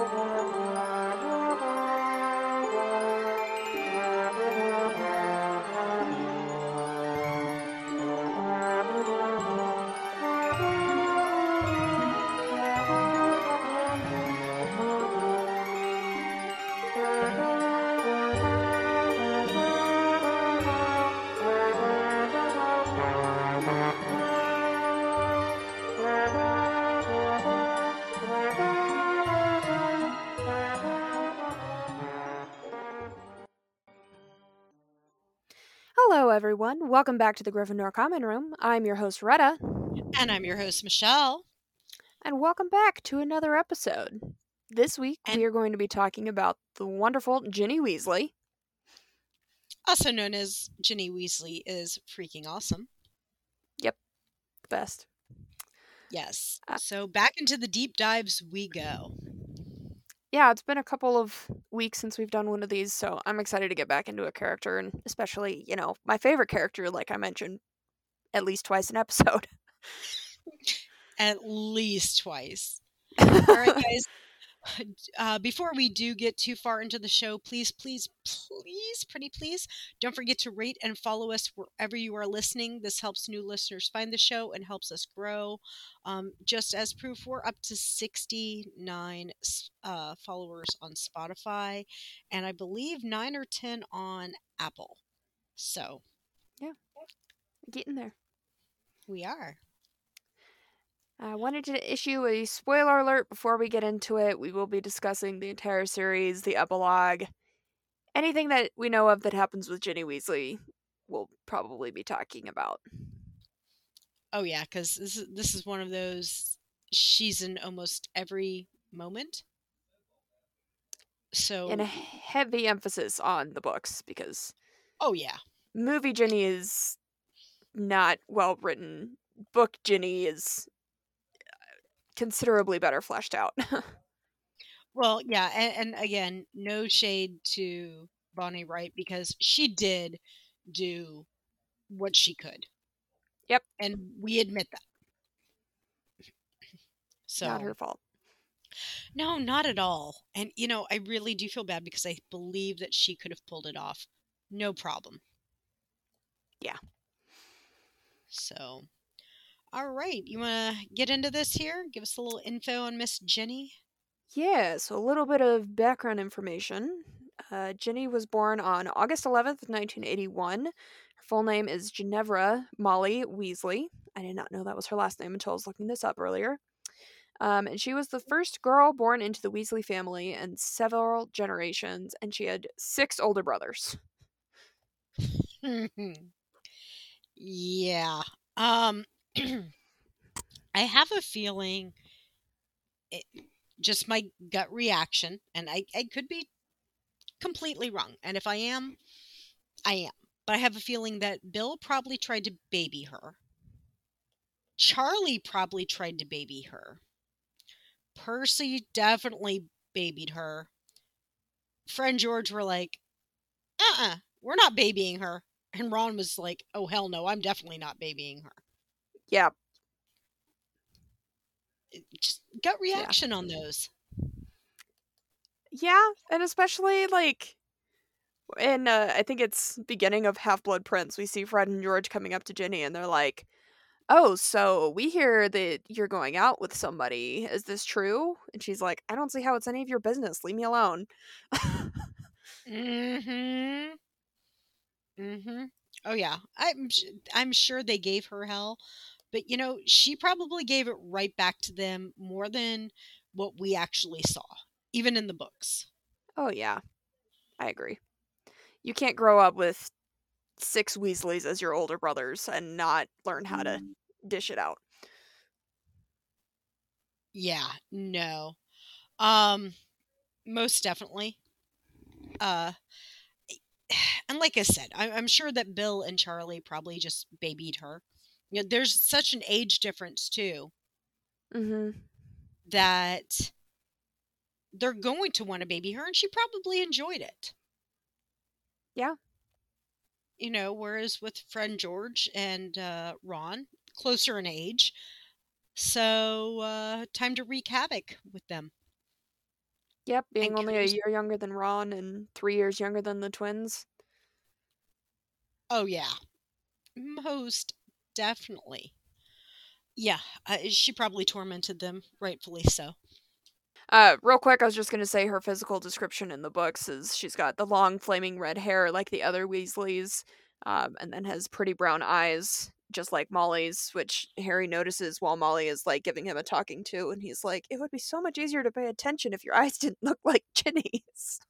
Hello, everyone. Welcome back to the Gryffindor Common Room. I'm your host, Retta. And I'm your host, Michelle. And welcome back to another episode. This week, And- we are going to be talking about the wonderful Ginny Weasley. Also known as Ginny Weasley is freaking awesome. Yep. Best. Yes. Uh, so back into the deep dives we go. Yeah, it's been a couple of weeks since we've done one of these, so I'm excited to get back into a character, and especially, you know, my favorite character, like I mentioned, at least twice an episode. At least twice. All right, guys. Uh, before we do get too far into the show, please, please, please, pretty please, don't forget to rate and follow us wherever you are listening. This helps new listeners find the show and helps us grow. Um, just as proof, we're up to 69 uh, followers on Spotify and I believe nine or 10 on Apple. So yeah, Getting there. we are. I wanted to issue a spoiler alert before we get into it. We will be discussing the entire series, the epilogue, anything that we know of that happens with Ginny Weasley. We'll probably be talking about. Oh yeah, because this is this is one of those. She's in almost every moment. So, And a heavy emphasis on the books because oh yeah, movie Ginny is not well written. Book Ginny is considerably better fleshed out. well yeah, and, and again, no shade to Bonnie Wright because she did do what she could. Yep. and we admit that. So not her fault. no, not at all. And you know, I really do feel bad because I believe that she could have pulled it off, no problem. Yeah. So, all right, you want to get into this here? Give us a little info on Miss Ginny. Yeah, so a little bit of background information. Uh, Ginny was born on August 11th, 1981. Her full name is Ginevra Molly Weasley. I did not know that was her last name until I was looking this up earlier. Um, and she was the first girl born into the Weasley family in several generations, and she had six older brothers. yeah. Um, I have a feeling, it, just my gut reaction, and I, I could be completely wrong. And if I am, I am. But I have a feeling that Bill probably tried to baby her. Charlie probably tried to baby her. Percy definitely babied her. Fred and George were like, uh uh-uh, uh, we are not babying her. And Ron was like, oh, hell no, I'm definitely not babying her. Yeah, Just gut reaction on those. yeah, and especially like in uh, I think it's beginning of Half Blood Prince, we see Fred and George coming up to Ginny, and they're like, "Oh, so we hear that you're going out with somebody. Is this true?" And she's like, "I don't see how it's any of your business. Leave me alone." Mm-hmm. Mm-hmm. Oh yeah, I'm sh- I'm sure they gave her hell, but you know she probably gave it right back to them more than what we actually saw, even in the books. oh yeah, I agree. You can't grow up with six Weasleys as your older brothers and not learn how to dish it out. Yeah, no. Um most definitely. Uh and like I said, I, I'm sure that Bill and Charlie probably just babied her. You know, there's such an age difference too Mm-hmm. that they're going to want to baby her, and she probably enjoyed it. Yeah. You know, whereas with Fred and George and uh, Ron, closer in age, so uh, time to wreak havoc with them. Yep, being And only a year younger than Ron and three years younger than the twins. Oh yeah, most definitely. Yeah, uh, she probably tormented them, rightfully so. Uh, real quick, I was just gonna say her physical description in the books is she's got the long flaming red hair like the other Weasleys, um, and then has pretty brown eyes, just like Molly's, which Harry notices while Molly is like giving him a talking to, and he's like, "It would be so much easier to pay attention if your eyes didn't look like Ginny's."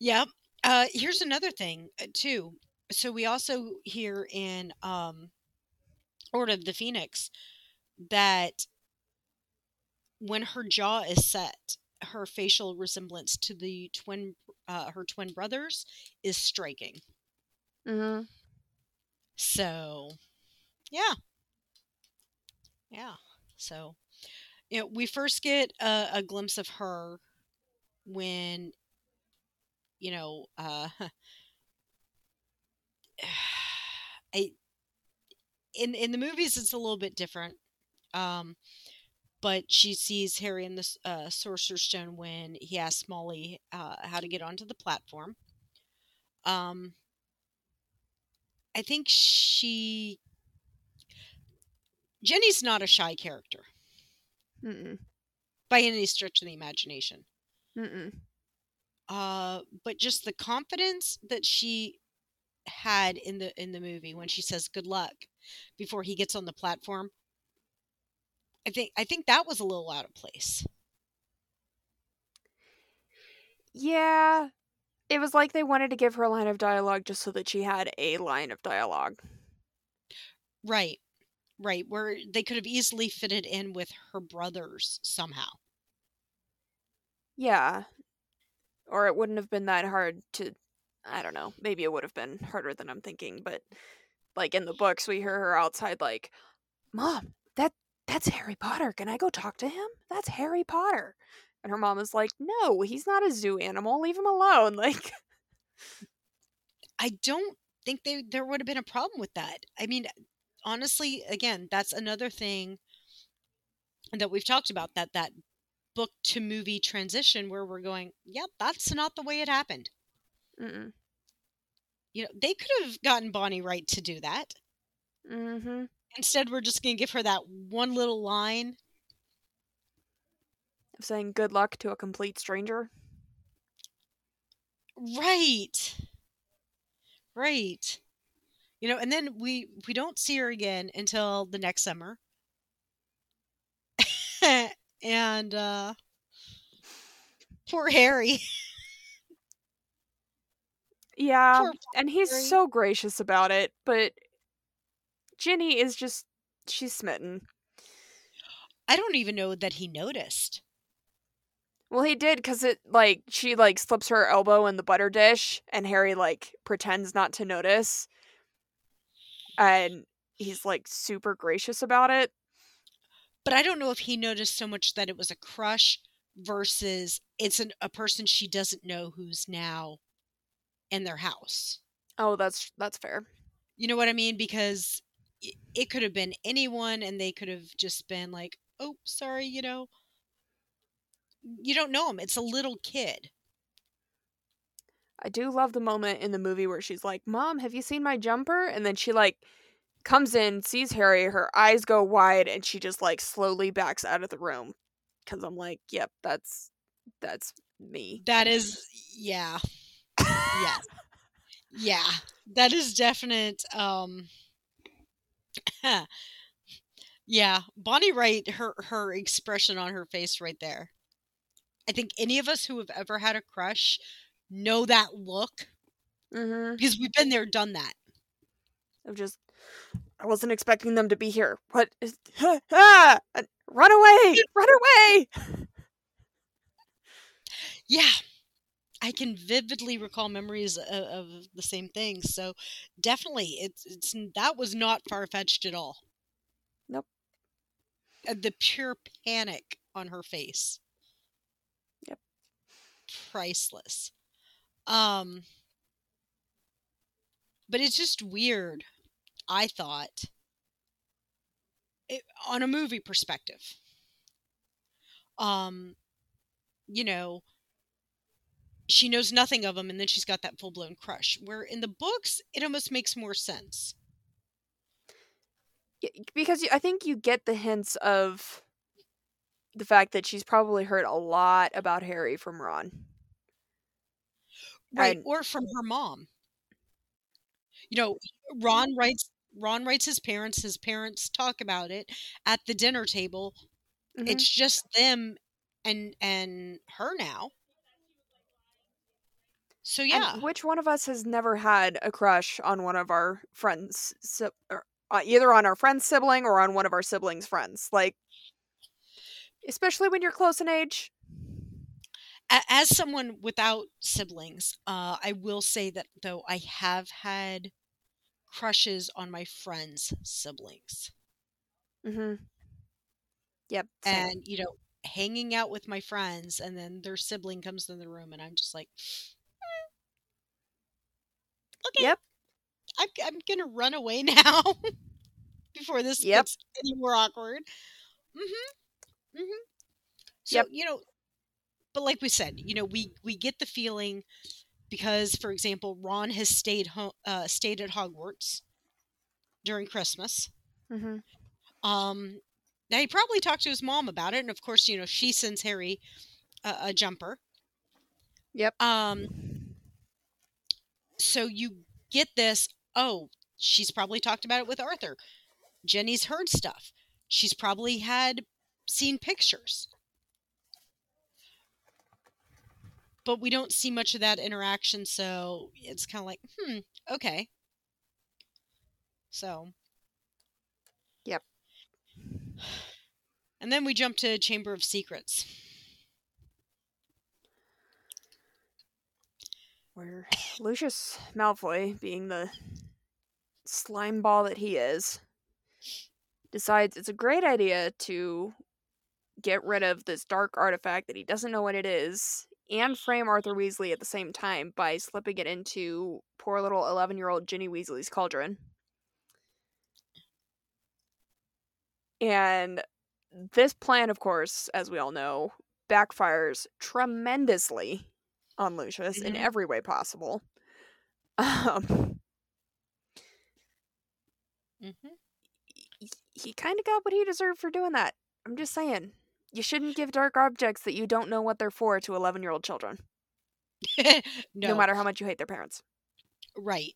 Yep. Uh, here's another thing uh, too. So we also hear in um, Order of the Phoenix that when her jaw is set, her facial resemblance to the twin, uh, her twin brothers, is striking. mm-hmm. So, yeah, yeah. So, you know, we first get a, a glimpse of her when, you know, uh, I in in the movies it's a little bit different. Um, but she sees Harry in the uh, Sorcerer's Stone when he asks Molly uh, how to get onto the platform. Um, I think she Ginny's not a shy character Mm-mm. by any stretch of the imagination. Mm-mm. Uh, but just the confidence that she had in the in the movie when she says good luck before he gets on the platform. I think i think that was a little out of place. Yeah, it was like they wanted to give her a line of dialogue just so that she had a line of dialogue. right. Right. Where they could have easily fitted in with her brothers somehow. Yeah, or it wouldn't have been that hard to. I don't know. Maybe it would have been harder than I'm thinking, but like in the books, we hear her outside like, "Mom, that that's Harry Potter. Can I go talk to him? That's Harry Potter." And her mom is like, "No, he's not a zoo animal. Leave him alone." Like, i don't think they there would have been a problem with that i mean honestly again that's another thing that we've talked about that that book to movie transition where we're going yep that's not the way it happened mm you know they could have gotten Bonnie Wright to do that. Mm-hmm. instead we're just going to give her that one little line. Of Saying good luck to a complete stranger. right. Right. You know and then we we don't see her again until the next summer. And uh poor harry Yeah, Poor and he's so gracious about it, but Ginny is just she's smitten. i don't even know that he noticed Well, he did because it like she like slips her elbow in the butter dish, and Harry like pretends not to notice, and he's like super gracious about it. but i don't know if he noticed so much that it was a crush versus it's an, a person she doesn't know who's now in their house Oh, that's that's fair. You know what I mean? Because it, could have been anyone and they could have just been like, oh, sorry, you know. You don't know him. It's a little kid. I do love the moment in the movie where she's like, "Mom, have you seen my jumper?" And then she like comes in, sees Harry, her eyes go wide, and she just like slowly backs out of the room. Because I'm like, "Yep, that's that's me." That is, yeah. Yes. yeah. That is definite. Um, yeah. Bonnie Wright, her, her expression on her face right there. I think any of us who have ever had a crush know that look Mm-hmm. because we've been there, done that. Of just, I wasn't expecting them to be here. What is? Ah! Run away! Run away! Yeah. I can vividly recall memories of, of the same things. So definitely, it's it's that was not far fetched at all. Nope. Uh, The pure panic on her face. Yep. Priceless. Um. But it's just weird. I thought, it, on a movie perspective. Um, you know, she knows nothing of him and then she's got that full blown crush. Where in the books, it almost makes more sense. Because I think you get the hints of the fact that she's probably heard a lot about Harry from Ron. Right. And- Or from her mom. You know, Ron writes Ron writes his parents, his parents talk about it at the dinner table. Mhm. It's just them and and her now. So And yeah. which one of us has never had a crush on one of our friends, si- or, uh, either on our friend's sibling or on one of our siblings' friends? Like, especially when you're close in age. As someone without siblings, uh, I will say that though I have had crushes on my friends' siblings, Mm-hmm. Yep. same. and you know, hanging out with my friends, and then their sibling comes in the room, and I'm just like, "Eh, okay, Yep. I'm I'm gonna run away now before this Yep. gets any more awkward. Mm-hmm. Mm-hmm. So Yep. you know, but like we said, you know, we we get the feeling because, for example, Ron has stayed home, uh, stayed at Hogwarts during Christmas. Mm-hmm. Um, now he probably talked to his mom about it, and of course, you know, she sends Harry a, a jumper. Yep. Um, so you get this. Oh, she's probably talked about it with Arthur. Ginny's heard stuff. She's probably had seen pictures. But we don't see much of that interaction, so it's kind of like, hmm, okay. So. Yep. And then we jump to Chamber of Secrets. Where Lucius Malfoy, being the slime ball that he is, decides it's a great idea to get rid of this dark artifact that he doesn't know what it is and frame Arthur Weasley at the same time by slipping it into poor little 11 year old Ginny Weasley's cauldron. And this plan, of course, as we all know, backfires tremendously on Lucius in Mhm. every way possible. Um, Mm-hmm. he, he kind of got what he deserved for doing that. I'm just saying. You shouldn't give dark objects that you don't know what they're for to 11 year old children, no, no. matter how much you hate their parents. right.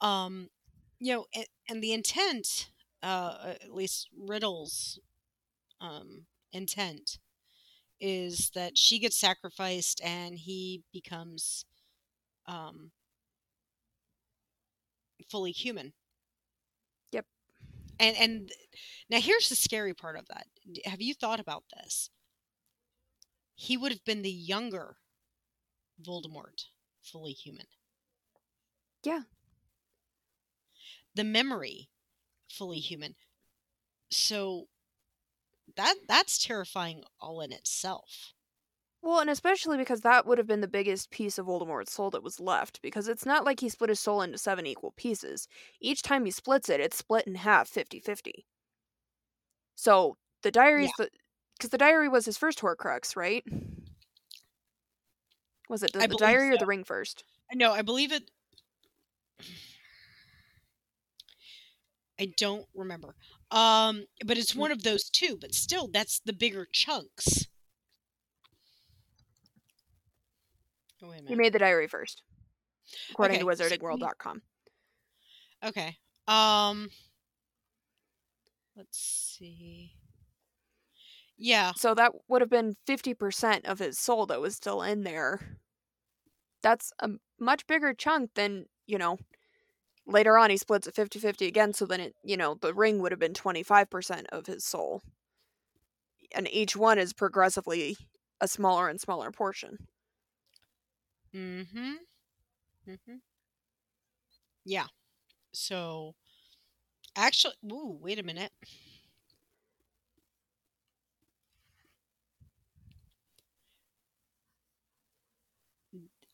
Um, you know, and, and the intent, uh, at least Riddle's um, intent, is that she gets sacrificed and he becomes um, fully human. Yep. And and now here's the scary part of that. Have you thought about this? He would have been the younger Voldemort, fully human. Yeah. The memory, fully human. So that that's terrifying all in itself. Well, and especially because that would have been the biggest piece of Voldemort's soul that was left, because it's not like he split his soul into seven equal pieces. Each time he splits it, it's split in half 50 50. So the diary's the. Because the diary was his first Horcrux, right? Was it the, the diary or the ring first? No, I believe it. I don't remember. Um, but it's one of those two. But still, that's the bigger chunks. Oh, wait a He minute. made the diary first, according Okay, to so he- wizardingworld.com. Okay. Um. Let's see. Yeah. So that would have been 50% of his soul that was still in there. That's a much bigger chunk than, you know, later on he splits it 50 50 again. So then it, you know, the ring would have been 25% of his soul. And each one is progressively a smaller and smaller portion. Mm-hmm. Mm-hmm. Yeah. So, actually, ooh, wait a minute.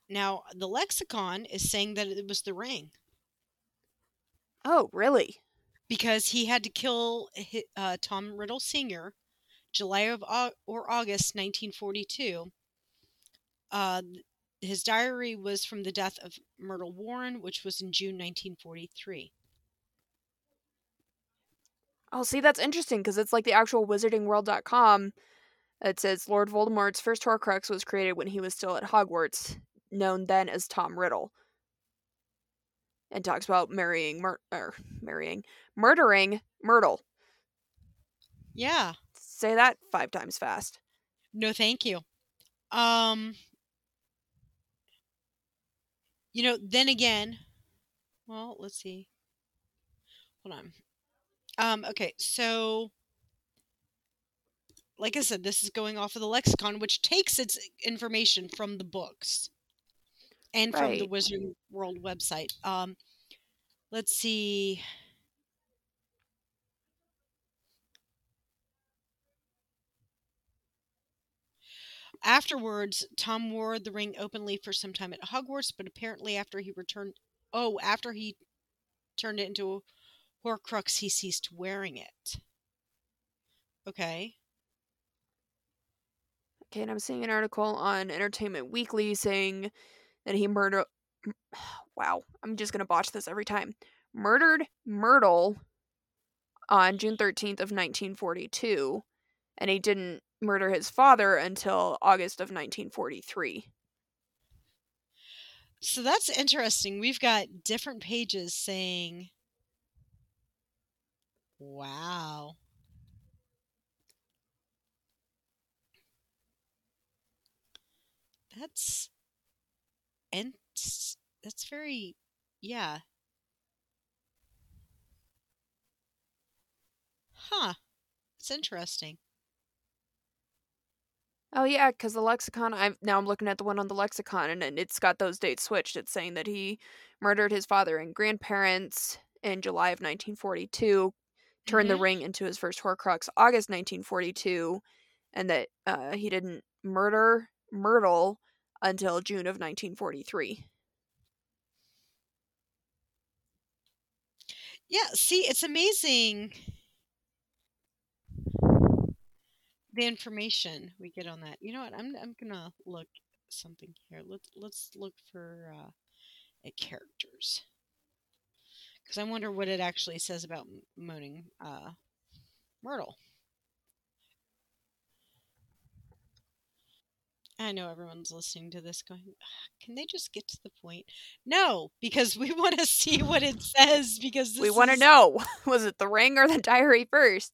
Now, the lexicon is saying that it was the ring Oh, really? because he had to kill uh, Tom Riddle Sr. July of or August 1942, Uh, his diary was from the death of Myrtle Warren, which was in June 1943. Oh, see, that's interesting because it's like the actual wizardingworld.com. It says Lord Voldemort's first Horcrux was created when he was still at Hogwarts, known then as Tom Riddle. And talks about marrying, mur- er, marrying, murdering Myrtle. Yeah. Say that five times fast. No, thank you. Um, you know, then again, well, let's see. Hold on. Um, okay, so like I said, this is going off of the lexicon, which takes its information from the books and from the Right. Wizarding World website. Um, let's see. Afterwards, Tom wore the ring openly for some time at Hogwarts, but apparently, after he returned, oh, after he turned it into a Horcrux, he ceased wearing it. Okay. Okay, and I'm seeing an article on Entertainment Weekly saying that he murdered. Wow, I'm just gonna botch this every time. Murdered Myrtle on June 13th of 1942, and he didn't murder his father until August of 1943. So that's interesting. We've got different pages saying, wow. That's and that's very yeah. Huh. It's interesting. Oh yeah, because the lexicon. I'm now I'm looking at the one on the lexicon, and, and it's got those dates switched. It's saying that he murdered his father and grandparents in July of 1942, turned the Mhm. ring into his first Horcrux August 1942, and that uh, he didn't murder Myrtle until June of 1943. Yeah, see, it's amazing the information we get on that. You know what? I'm I'm gonna look something here. Let's let's look for uh, characters because I wonder what it actually says about moaning uh, Myrtle. I know everyone's listening to this going, "Ah, can they just get to the point? No, because we want to see what it says because this we want to is- know was it the ring or the diary first?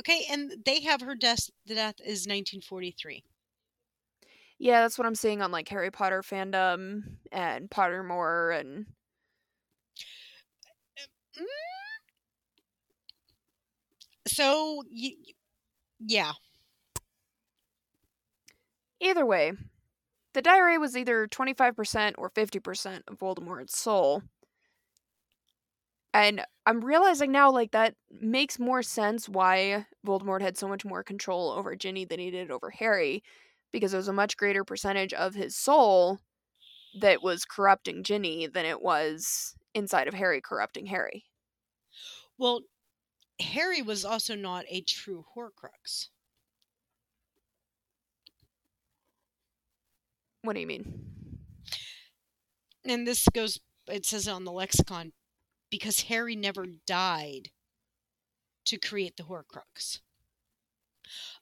Okay, and they have her death. The death is 1943. Yeah, that's what I'm seeing on like Harry Potter fandom and Pottermore and Mm. So, y- yeah, Either way, the diary was either 25% or 50% of Voldemort's soul. And I'm realizing now, like, that makes more sense why Voldemort had so much more control over Ginny than he did over Harry, because it was a much greater percentage of his soul that was corrupting Ginny than it was inside of Harry corrupting Harry. well, Harry was also not a true Horcrux. What do you mean? And this goes, it says it on the lexicon, because Harry never died to create the Horcrux.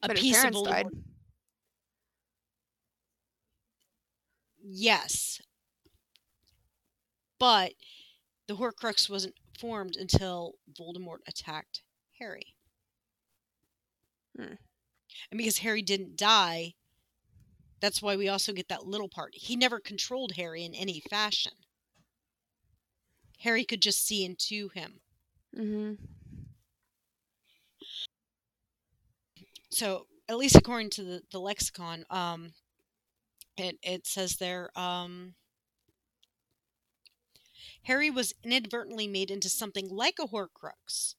A but piece of died. Yes. But the Horcrux wasn't formed until Voldemort attacked Harry. Hmm. And because Harry didn't die, that's why we also get that little part. He never controlled Harry in any fashion. Harry could just see into him. Mm-hmm. So, at least according to the, the lexicon, um, it, it says there um, Harry was inadvertently made into something like a Horcrux.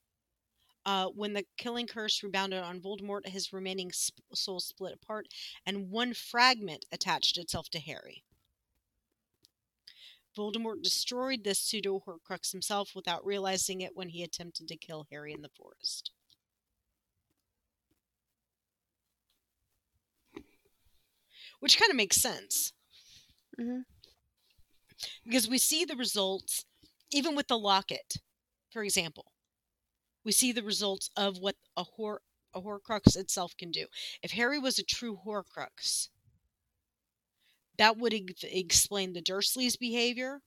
Uh, when the killing curse rebounded on Voldemort, his remaining sp- soul split apart, and one fragment attached itself to Harry. Voldemort destroyed this pseudo Horcrux himself without realizing it when he attempted to kill Harry in the forest. which kind of makes sense hmm because we see the results even with the locket for example we see the results of what a hor a horcrux itself can do if harry was a true horcrux that would ex- explain the dursleys behavior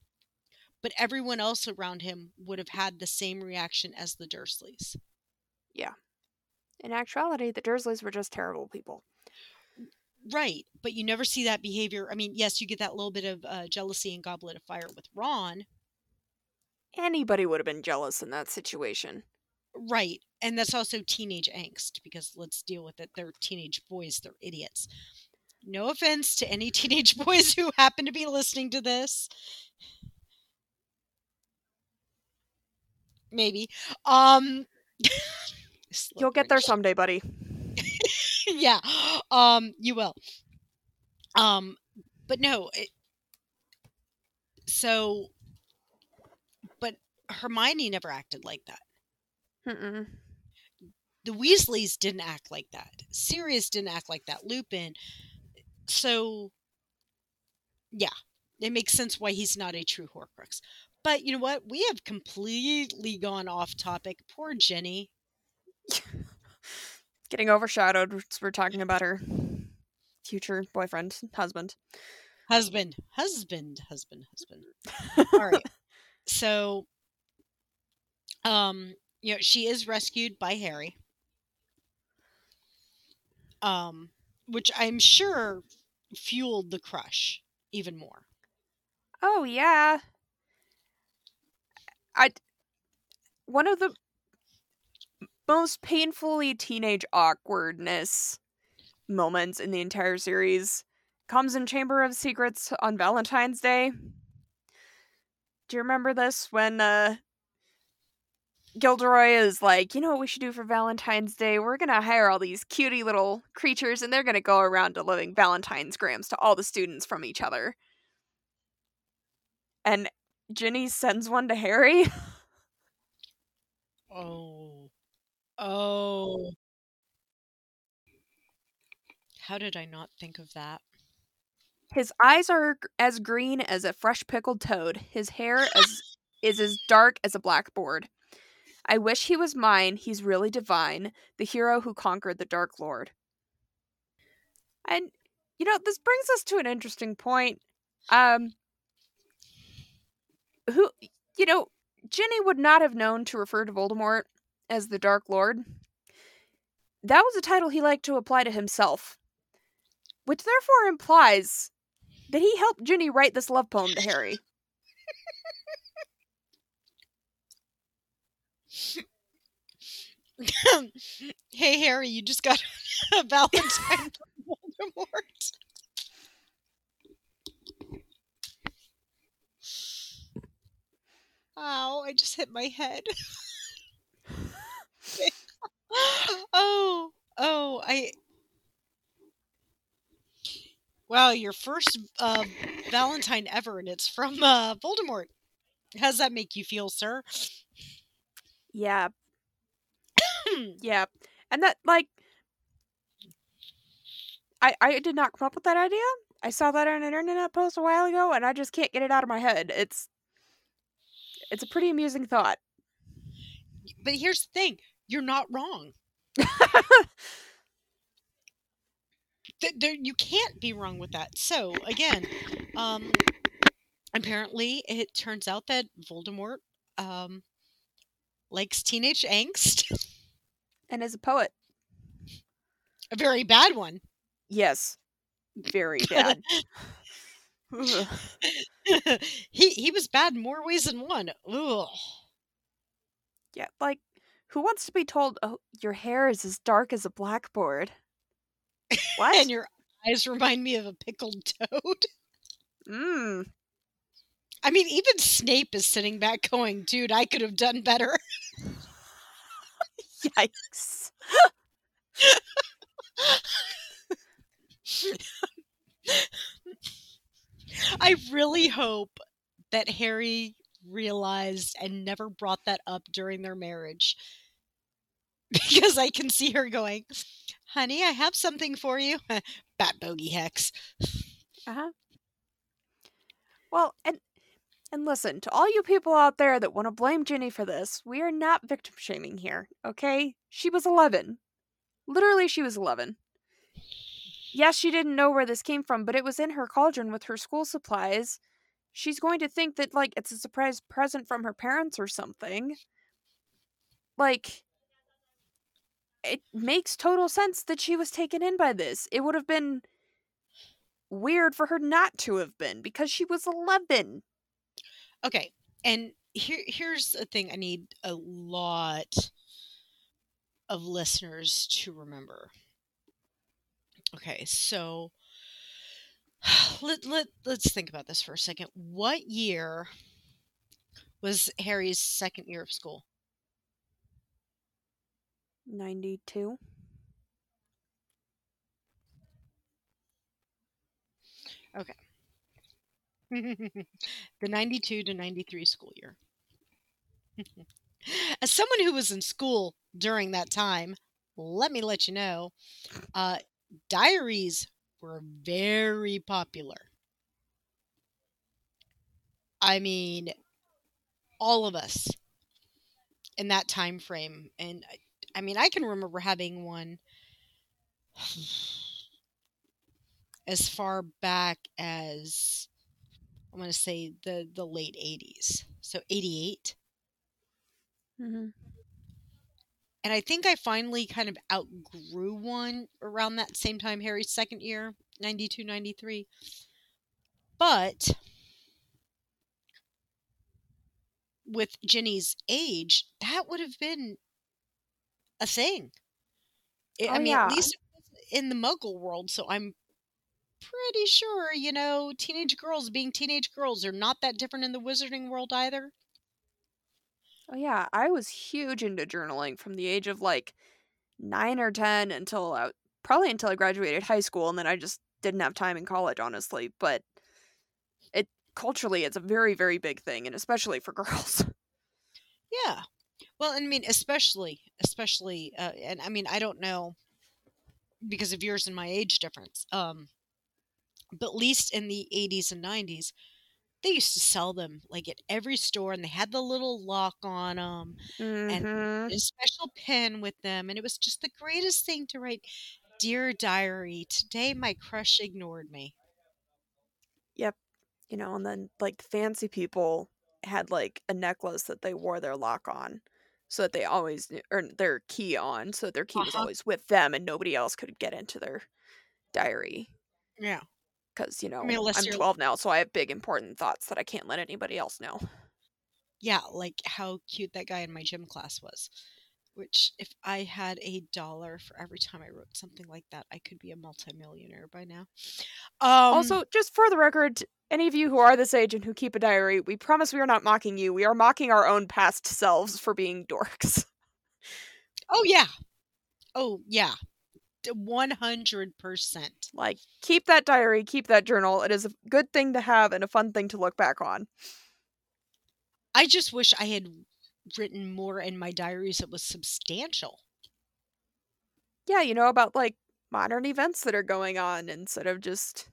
but everyone else around him would have had the same reaction as the dursleys Yeah. In actuality, the Dursleys were just terrible people. right but you never see that behavior i mean yes you get that little bit of uh, jealousy and goblet of fire with ron Anybody would have been jealous in that situation. Right. And that's also teenage angst because let's deal with it. They're teenage boys, they're idiots. No offense to any teenage boys who happen to be listening to this. Maybe. Um You'll get there someday, buddy. yeah. Um you will. Um but no, it, so but Hermione never acted like that. Mm-mm. the Weasleys didn't act like that. Sirius didn't act like that. Lupin. So, yeah, it makes sense why he's not a true Horcrux. But you know what? We have completely gone off topic. Poor Ginny. Getting overshadowed. We're talking about her future boyfriend, husband. Husband, husband, husband, husband. All right. So, um, you know, she is rescued by Harry. Um, which I'm sure fueled the crush even more. Oh yeah. I one of the most painfully teenage awkwardness moments in the entire series comes in Chamber of Secrets on Valentine's Day. Do you remember this when uh Gilderoy is like, you know what we should do for Valentine's Day? We're gonna hire all these cutie little creatures and they're gonna go around delivering Valentine's grams to all the students from each other. And Ginny sends one to Harry. Oh. Oh. How did I not think of that? His eyes are as green as a fresh pickled toad. His hair as, is as dark as a blackboard. I wish he was mine. He's really divine, the hero who conquered the Dark Lord. And you know, this brings us to an interesting point. Um who you know, Ginny would not have known to refer to Voldemort as the Dark Lord. That was a title he liked to apply to himself, which therefore implies that he helped Ginny write this love poem to Harry. hey Harry, you just got a Valentine from Voldemort. Ow, I just hit my head. oh, oh, I. Wow, your first uh, Valentine ever, and it's from uh, Voldemort. How does that make you feel, sir? Yeah, yeah. And that like I I did not come up with that idea. I saw that on an internet post a while ago and I just can't get it out of my head. It's it's a pretty amusing thought. but here's the thing you're not wrong. Th- there, you can't be wrong with that. So, again, um, apparently it turns out that Voldemort um, likes teenage angst, and as a poet, a very bad one. yes. Very bad. He he was bad in more ways than one. Ugh. yeah, like who wants to be told oh your hair is as dark as a blackboard? What? And your eyes remind me of a pickled toad. mm. I mean, even Snape is sitting back going, dude, I could have done better. Yikes. I really hope that Harry realized and never brought that up during their marriage. Because I can see her going, honey, I have something for you. Bat bogey hex. Uh-huh. Well, and and listen, to all you people out there that want to blame Ginny for this, we are not victim shaming here, okay? She was 11. Literally, she was 11. Yes, she didn't know where this came from, but it was in her cauldron with her school supplies. She's going to think that, like, it's a surprise present from her parents or something. Like, it makes total sense that she was taken in by this. It would have been weird for her not to have been because she was 11. Okay, and here here's the thing I need a lot of listeners to remember. Okay, so let, let let's think about this for a second. What year was Harry's second year of school? 92. Okay. the 92 to 93 school year. As someone who was in school during that time, let me let you know, uh, diaries were very popular. I mean, all of us in that time frame, and I, mean, I can remember having one as far back as want to say the the late 80s. So 88. Mm-hmm. And I think I finally kind of outgrew one around that same time Harry's second year, 92 93. But with Ginny's age, that would have been a thing. It, Oh, I mean, yeah. at least in the muggle world, so I'm pretty sure, you know, teenage girls being teenage girls are not that different in the wizarding world either. Oh yeah, I was huge into journaling from the age of like 9 or 10 until I, probably until I graduated high school and then I just didn't have time in college honestly, but it culturally it's a very very big thing and especially for girls. Yeah. Well, I mean, especially, especially, uh, and I mean, I don't know because of yours and my age difference. Um, but at least in the 80s and 90s, they used to sell them like at every store, and they had the little lock on them, Mhm. a special pen with them, and it was just the greatest thing to write. Dear diary, today my crush ignored me. Yep. You know, and then like fancy people had like a necklace that they wore their lock on so that they always or their key on so their key was Uh-huh. always with them and nobody else could get into their diary Yeah. Because you know mean, I'm 12 now so I have big important thoughts that I can't let anybody else know. Yeah, like how cute that guy in my gym class was. Which, if I had a dollar for every time I wrote something like that, I could be a multimillionaire by now. Um, also, just for the record, any of you who are this age and who keep a diary, we promise we are not mocking you. We are mocking our own past selves for being dorks. oh yeah, oh yeah, one hundred percent. Like, keep that diary, keep that journal. It is a good thing to have and a fun thing to look back on. I just wish I had written more in my diaries that was substantial. Yeah, you know, about like modern events that are going on instead of just.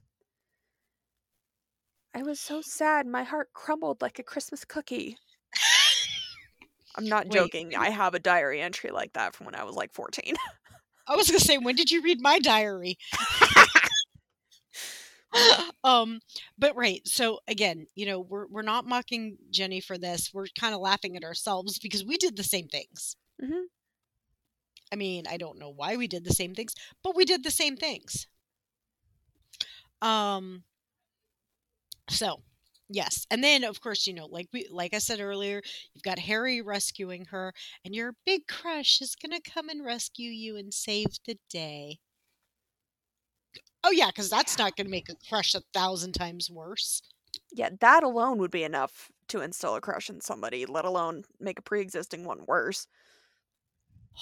I was so sad. My heart crumbled like a Christmas cookie. I'm not Wait. joking. I have a diary entry like that from when I was like 14. I was gonna say, when did you read my diary? um, but right. So again, you know, we're we're not mocking Ginny for this. We're kind of laughing at ourselves because we did the same things. Mhm. I mean, I don't know why we did the same things, but we did the same things. Um. So, yes, and then of course, you know, like we, like I said earlier, you've got Harry rescuing her, and your big crush is gonna come and rescue you and save the day. Oh yeah, because that's not gonna make a crush a thousand times worse. Yeah, that alone would be enough to instill a crush in somebody, let alone make a pre existing one worse.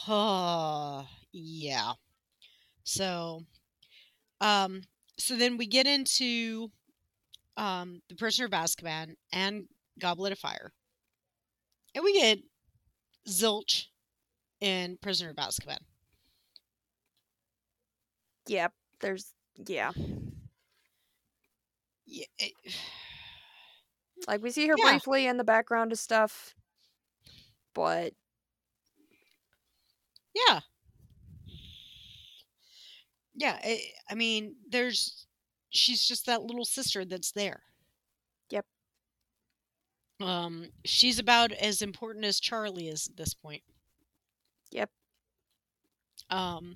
Oh, yeah. So, um, so then we get into um the Prisoner of Azkaban and Goblet of Fire, and we get Zilch in Prisoner of Azkaban. Yep. There's yeah. Yeah, it- Like we see her Yeah. briefly in the background of stuff, but yeah. Yeah, I, I mean, there's she's just that little sister that's there. Yep. Um, she's about as important as Charlie is at this point. Yep. Um,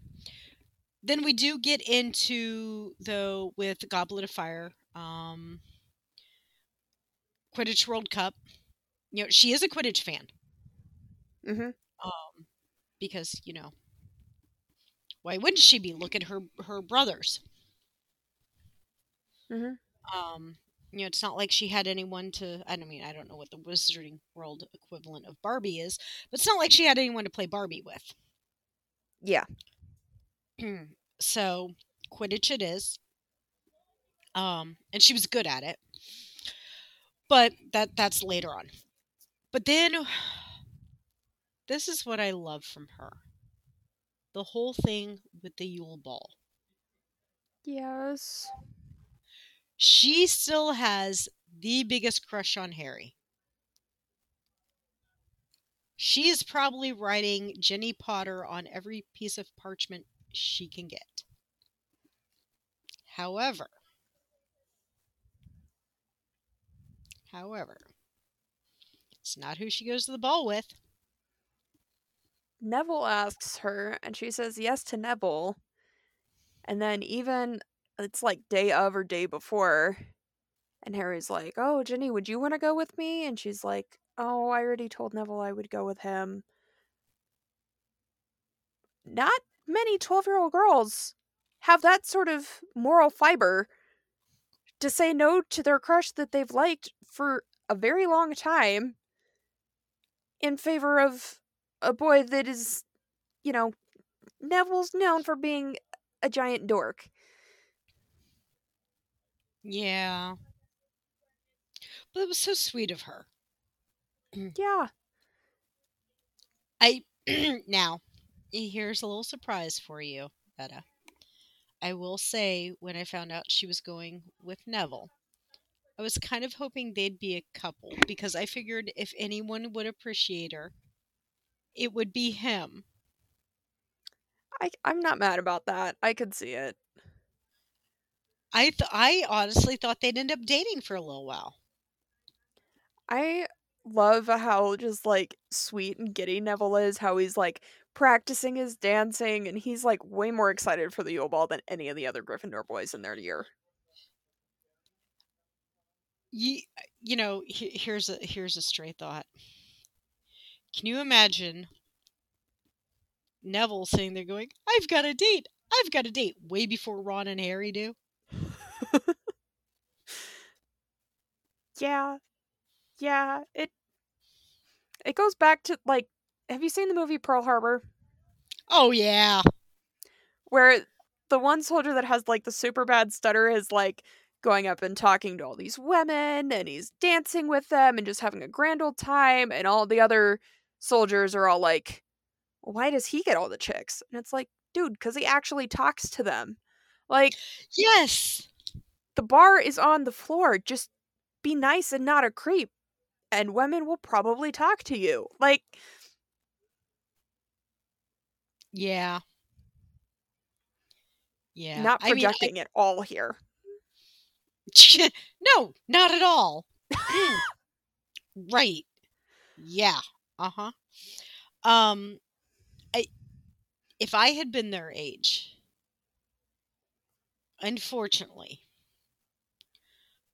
then we do get into though with Goblet of Fire, um, Quidditch World Cup. You know, she is a Quidditch fan. Mm-hmm. Um, because you know, why wouldn't she be? Look at her her brothers. Mhm. Um, you know, it's not like she had anyone to. I don't mean, I don't know what the Wizarding World equivalent of Barbie is, but it's not like she had anyone to play Barbie with. yeah. so Quidditch it is. Um, and she was good at it. But that that's later on. But then this is what I love from her. The whole thing with the Yule Ball. Yes. She still has the biggest crush on Harry. She is probably writing Ginny Potter on every piece of parchment she can get. However, however, it's not who she goes to the ball with. Neville asks her, and she says yes to Neville. And then even it's like day of or day before, and Harry's like, "Oh, Ginny, would you want to go with me?" And she's like, "Oh, I already told Neville I would go with him." Not many twelve-year-old girls have that sort of moral fiber to say no to their crush that they've liked for a very long time in favor of a boy that is, you know, Neville's known for being a giant dork. Yeah. But it was so sweet of her. Mm. Yeah. I now eh, here's a little surprise for you, Retta. I will say when I found out she was going with Neville, I was kind of hoping they'd be a couple because I figured if anyone would appreciate her, it would be him. I I'm not mad about that. I could see it. I th- I honestly thought they'd end up dating for a little while. I love how just like sweet and giddy Neville is, how he's like practicing his dancing and he's like way more excited for the Yule Ball than any of the other Gryffindor boys in their year. You, uh, you know, he- here's a here's a stray thought. Can you imagine Neville sitting there going, "I've got a date. I've got a date," way before Ron and Harry do? Yeah. Yeah, it it goes back to like have you seen the movie Pearl Harbor? Oh yeah. where the one soldier that has like the super bad stutter is like going up and talking to all these women and he's dancing with them and just having a grand old time and all the other soldiers are all like why does he get all the chicks and it's like dude because he actually talks to them like Yes. the bar is on the floor just be nice and not a creep and women will probably talk to you like Yeah. Yeah. not I mean, I- projecting at all here no, not at all. Mm. Yeah. Uh-huh. Um I if I had been their age, unfortunately,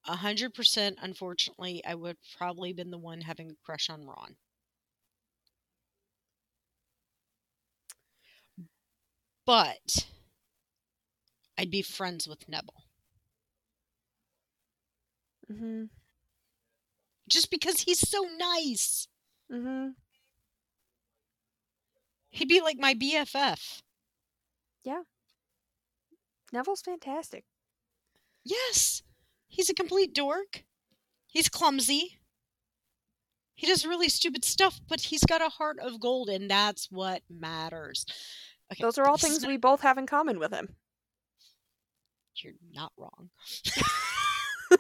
a hundred percent unfortunately, I would probably been the one having a crush on Ron. But I'd be friends with Neville. Mm-hmm. Just because he's so nice. Mm-hmm. He'd be like my BFF. Yeah. Neville's fantastic Yes. He's a complete dork. He's clumsy. He does really stupid stuff, but he's got a heart of gold, and that's what matters. Okay, Those are all things we both have in common with him. You're not wrong.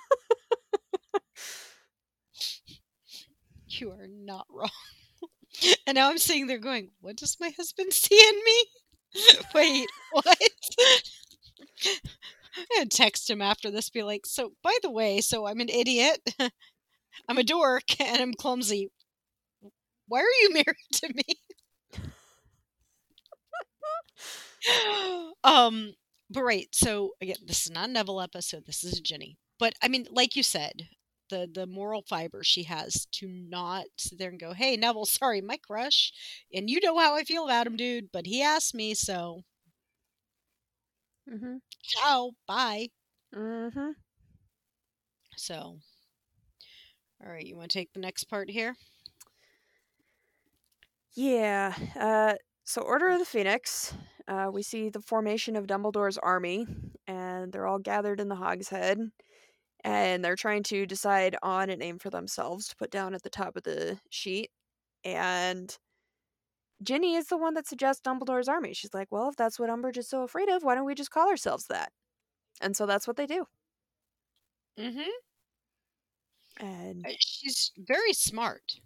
you are not wrong. and now I'm sitting there going, What does my husband see in me? Wait, what? I'm text him after this, be like, So, by the way, so I'm an idiot, I'm a dork, and I'm clumsy. Why are you married to me? um, but right, so again, this is not a Neville episode. This is a Ginny. But I mean, like you said, the the moral fiber she has to not sit there and go, "Hey, Neville, sorry, my crush, and you know how I feel about him, dude, but he asked me, so Mm-hmm. ciao, bye." Mm-hmm. So, all right, you want to take the next part here? Yeah. Uh, so Order of the Phoenix. Uh, we see the formation of Dumbledore's army, and they're all gathered in the Hogshead, and they're trying to decide on a name for themselves to put down at the top of the sheet. And Ginny is the one that suggests Dumbledore's army. She's like, "Well, if that's what Umbridge is so afraid of, why don't we just call ourselves that?" And so that's what they do. Mm-hmm. And She's very smart.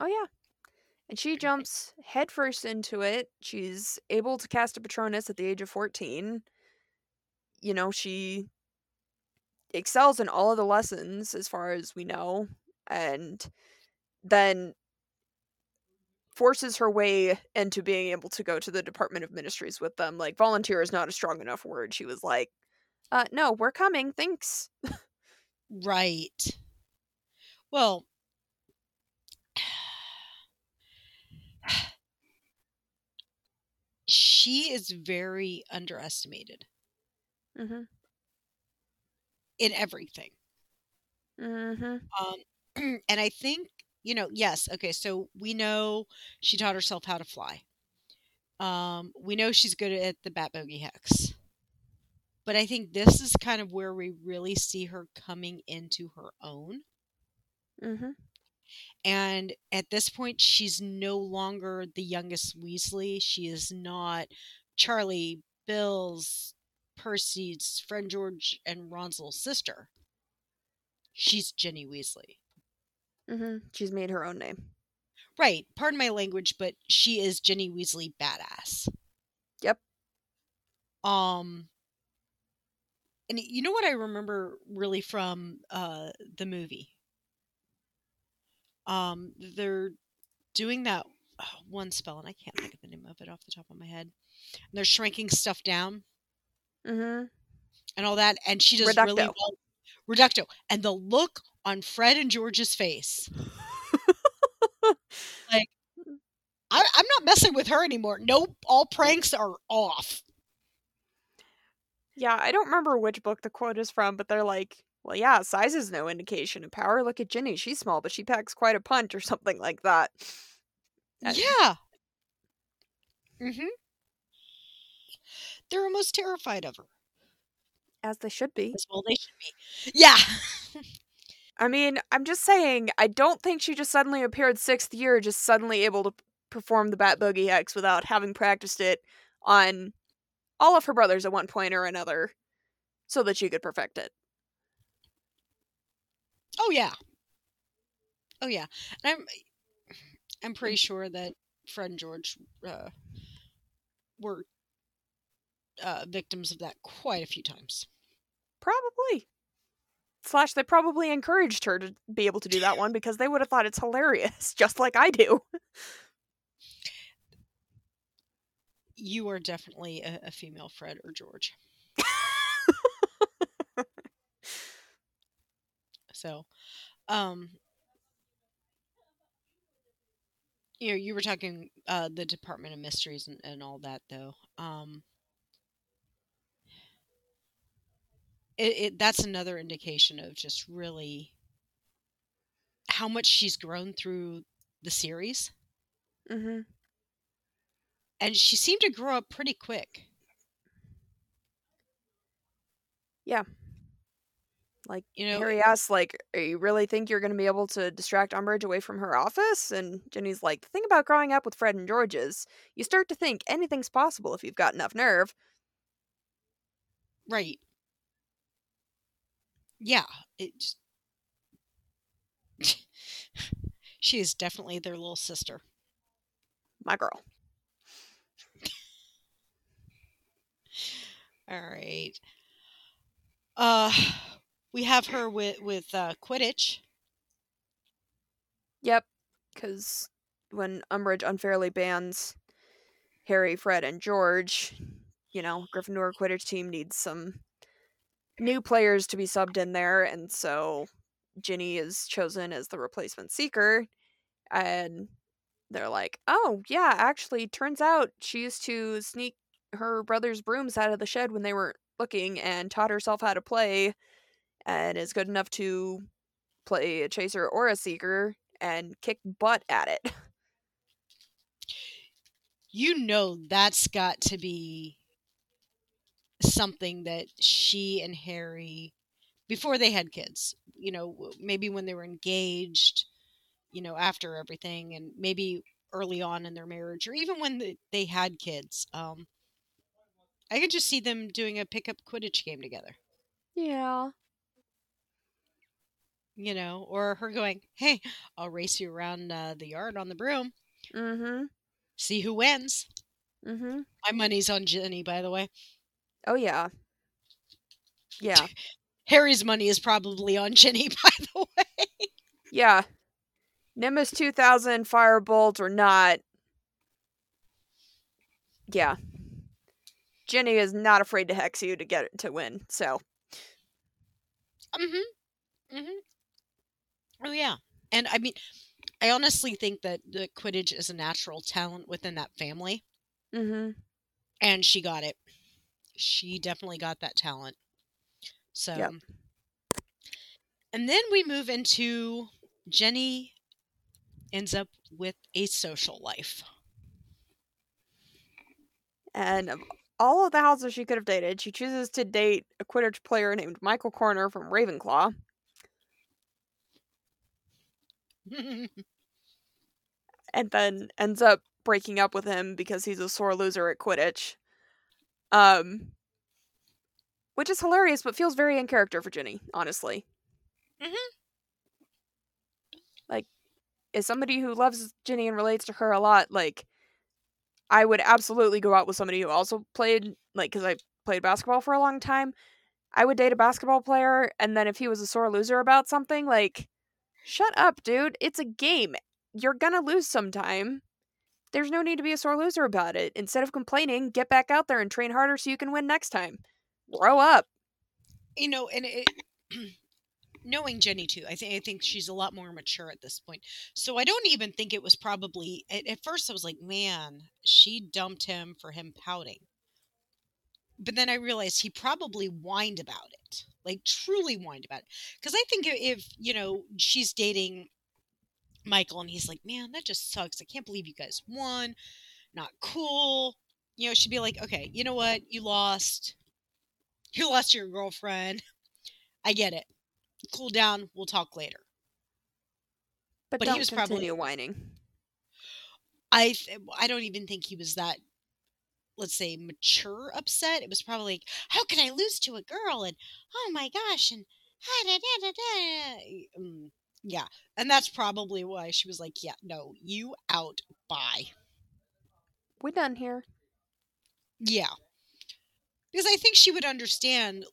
Oh yeah. And she jumps headfirst into it. She's able to cast a Patronus at the age of 14. You know, she excels in all of the lessons as far as we know and then forces her way into being able to go to the Department of Ministries with them. Like volunteer is not a strong enough word. She was like, "Uh no, we're coming. Thanks." Right. Well, she is very underestimated Mhm. in everything. Mhm. Um, and I think, you know, yes, okay, so we know she taught herself how to fly. Um, we know she's good at the Bat Bogey Hex. But I think this is kind of where we really see her coming into her own. Mm-hmm. And at this point, she's no longer the youngest Weasley. She is not Charlie, Bill's, Percy's Fred and George, and Ron's little sister. She's Ginny Weasley. Mhm. She's made her own name. Right. Pardon my language, but she is Ginny Weasley badass. Yep. Um and you know what I remember really from uh the movie? Um they're doing that uh, one spell and I can't think of the name of it off the top of my head. And they're shrinking stuff down Mm-hmm. and all that and she does really well. Reducto. And the look on Fred and George's face. like I, I'm not messing with her anymore. Nope, all pranks are off. Yeah, I don't remember which book the quote is from, but they're like, well, yeah, size is no indication of power. Look at Ginny. She's small, but she packs quite a punch or something like that. Uh, Yeah. Mm-hmm. They're almost terrified of her. As they should be. As well they should be. Yeah. I mean, I'm just saying, I don't think she just suddenly appeared sixth year, just suddenly able to perform the Bat Bogey Hex without having practiced it on all of her brothers at one point or another so that she could perfect it. Oh yeah. Oh yeah. And I'm I'm pretty sure that Fred and George uh, were uh, victims of that quite a few times. Probably. Slash, they probably encouraged her to be able to do that one because they would have thought it's hilarious, just like I do. You are definitely a, a female Fred or George. So, um, you know, you were talking uh, the Department of Mysteries and, and all that, though. Um, it, it that's another indication of just really how much she's grown through the series, mm-hmm. and she seemed to grow up pretty quick. Yeah. Like, You know, Harry asks, like, "Are you really think you're going to be able to distract Umbridge away from her office?" And Ginny's like, "The thing about growing up with Fred and George is, you start to think anything's possible if you've got enough nerve." Right. Yeah, it she is definitely their little sister. My girl. All right. Uh we have her with with uh Quidditch. Yep, because when Umbridge unfairly bans Harry, Fred, and George, you know, Gryffindor Quidditch team needs some new players to be subbed in there, and so Ginny is chosen as the replacement seeker, and they're like, "Oh, yeah, actually, turns out she used to sneak her brother's brooms out of the shed when they weren't looking, and taught herself how to play, and is good enough to play a chaser or a seeker, and kick butt at it." You know that's got to be something that she and Harry before they had kids, you know, maybe when they were engaged, you know, after everything and maybe early on in their marriage or even when the, they had kids. Um I could just see them doing a pickup quidditch game together. Yeah. You know, or her going, "Hey, I'll race you around uh, the yard on the broom. Mm-hmm. See who wins." Mm-hmm. My money's on Ginny, by the way. Oh yeah. Yeah. Harry's money is probably on Ginny, by the way. Yeah. Nimbus 2000, Firebolt, or not. Yeah. Ginny is not afraid to hex you to get it to win, so. Mm-hmm. Mm-hmm. Oh yeah. And I mean I honestly think that the Quidditch is a natural talent within that family. Mm-hmm. And she got it. She definitely got that talent. So Yep. and then we move into Ginny ends up with a social life. And of all of the houses she could have dated, she chooses to date a Quidditch player named Michael Corner from Ravenclaw. and then ends up breaking up with him because he's a sore loser at Quidditch. Um, which is hilarious, but feels very in character for Ginny, honestly. Mhm. Like, as somebody who loves Ginny and relates to her a lot, like, I would absolutely go out with somebody who also played, like, because I played basketball for a long time. I would date a basketball player, and then if he was a sore loser about something, like, shut up, dude. It's a game. You're gonna lose sometime. There's no need to be a sore loser about it. Instead of complaining, get back out there and train harder so you can win next time. Grow up. you know, and it, knowing Ginny too, I think I think she's a lot more mature at this point. So I don't even think it was probably at, at first I was like, man, she dumped him for him pouting. But then I realized he probably whined about it, like truly whined about it. Because I think if, if you know she's dating Michael and he's like, man, that just sucks. I can't believe you guys won. Not cool. You know, she'd be like, okay, you know what? You lost. You lost your girlfriend. I get it. Cool down. We'll talk later. But, But he was probably- whining. I th- I don't even think he was that let's say mature upset. It was probably like, how can I lose to a girl? And oh my gosh, and ah, da, da, da, da. Mm, yeah, and that's probably why she was like, yeah, no, you out. Bye. We're done here. Yeah, because I think she would understand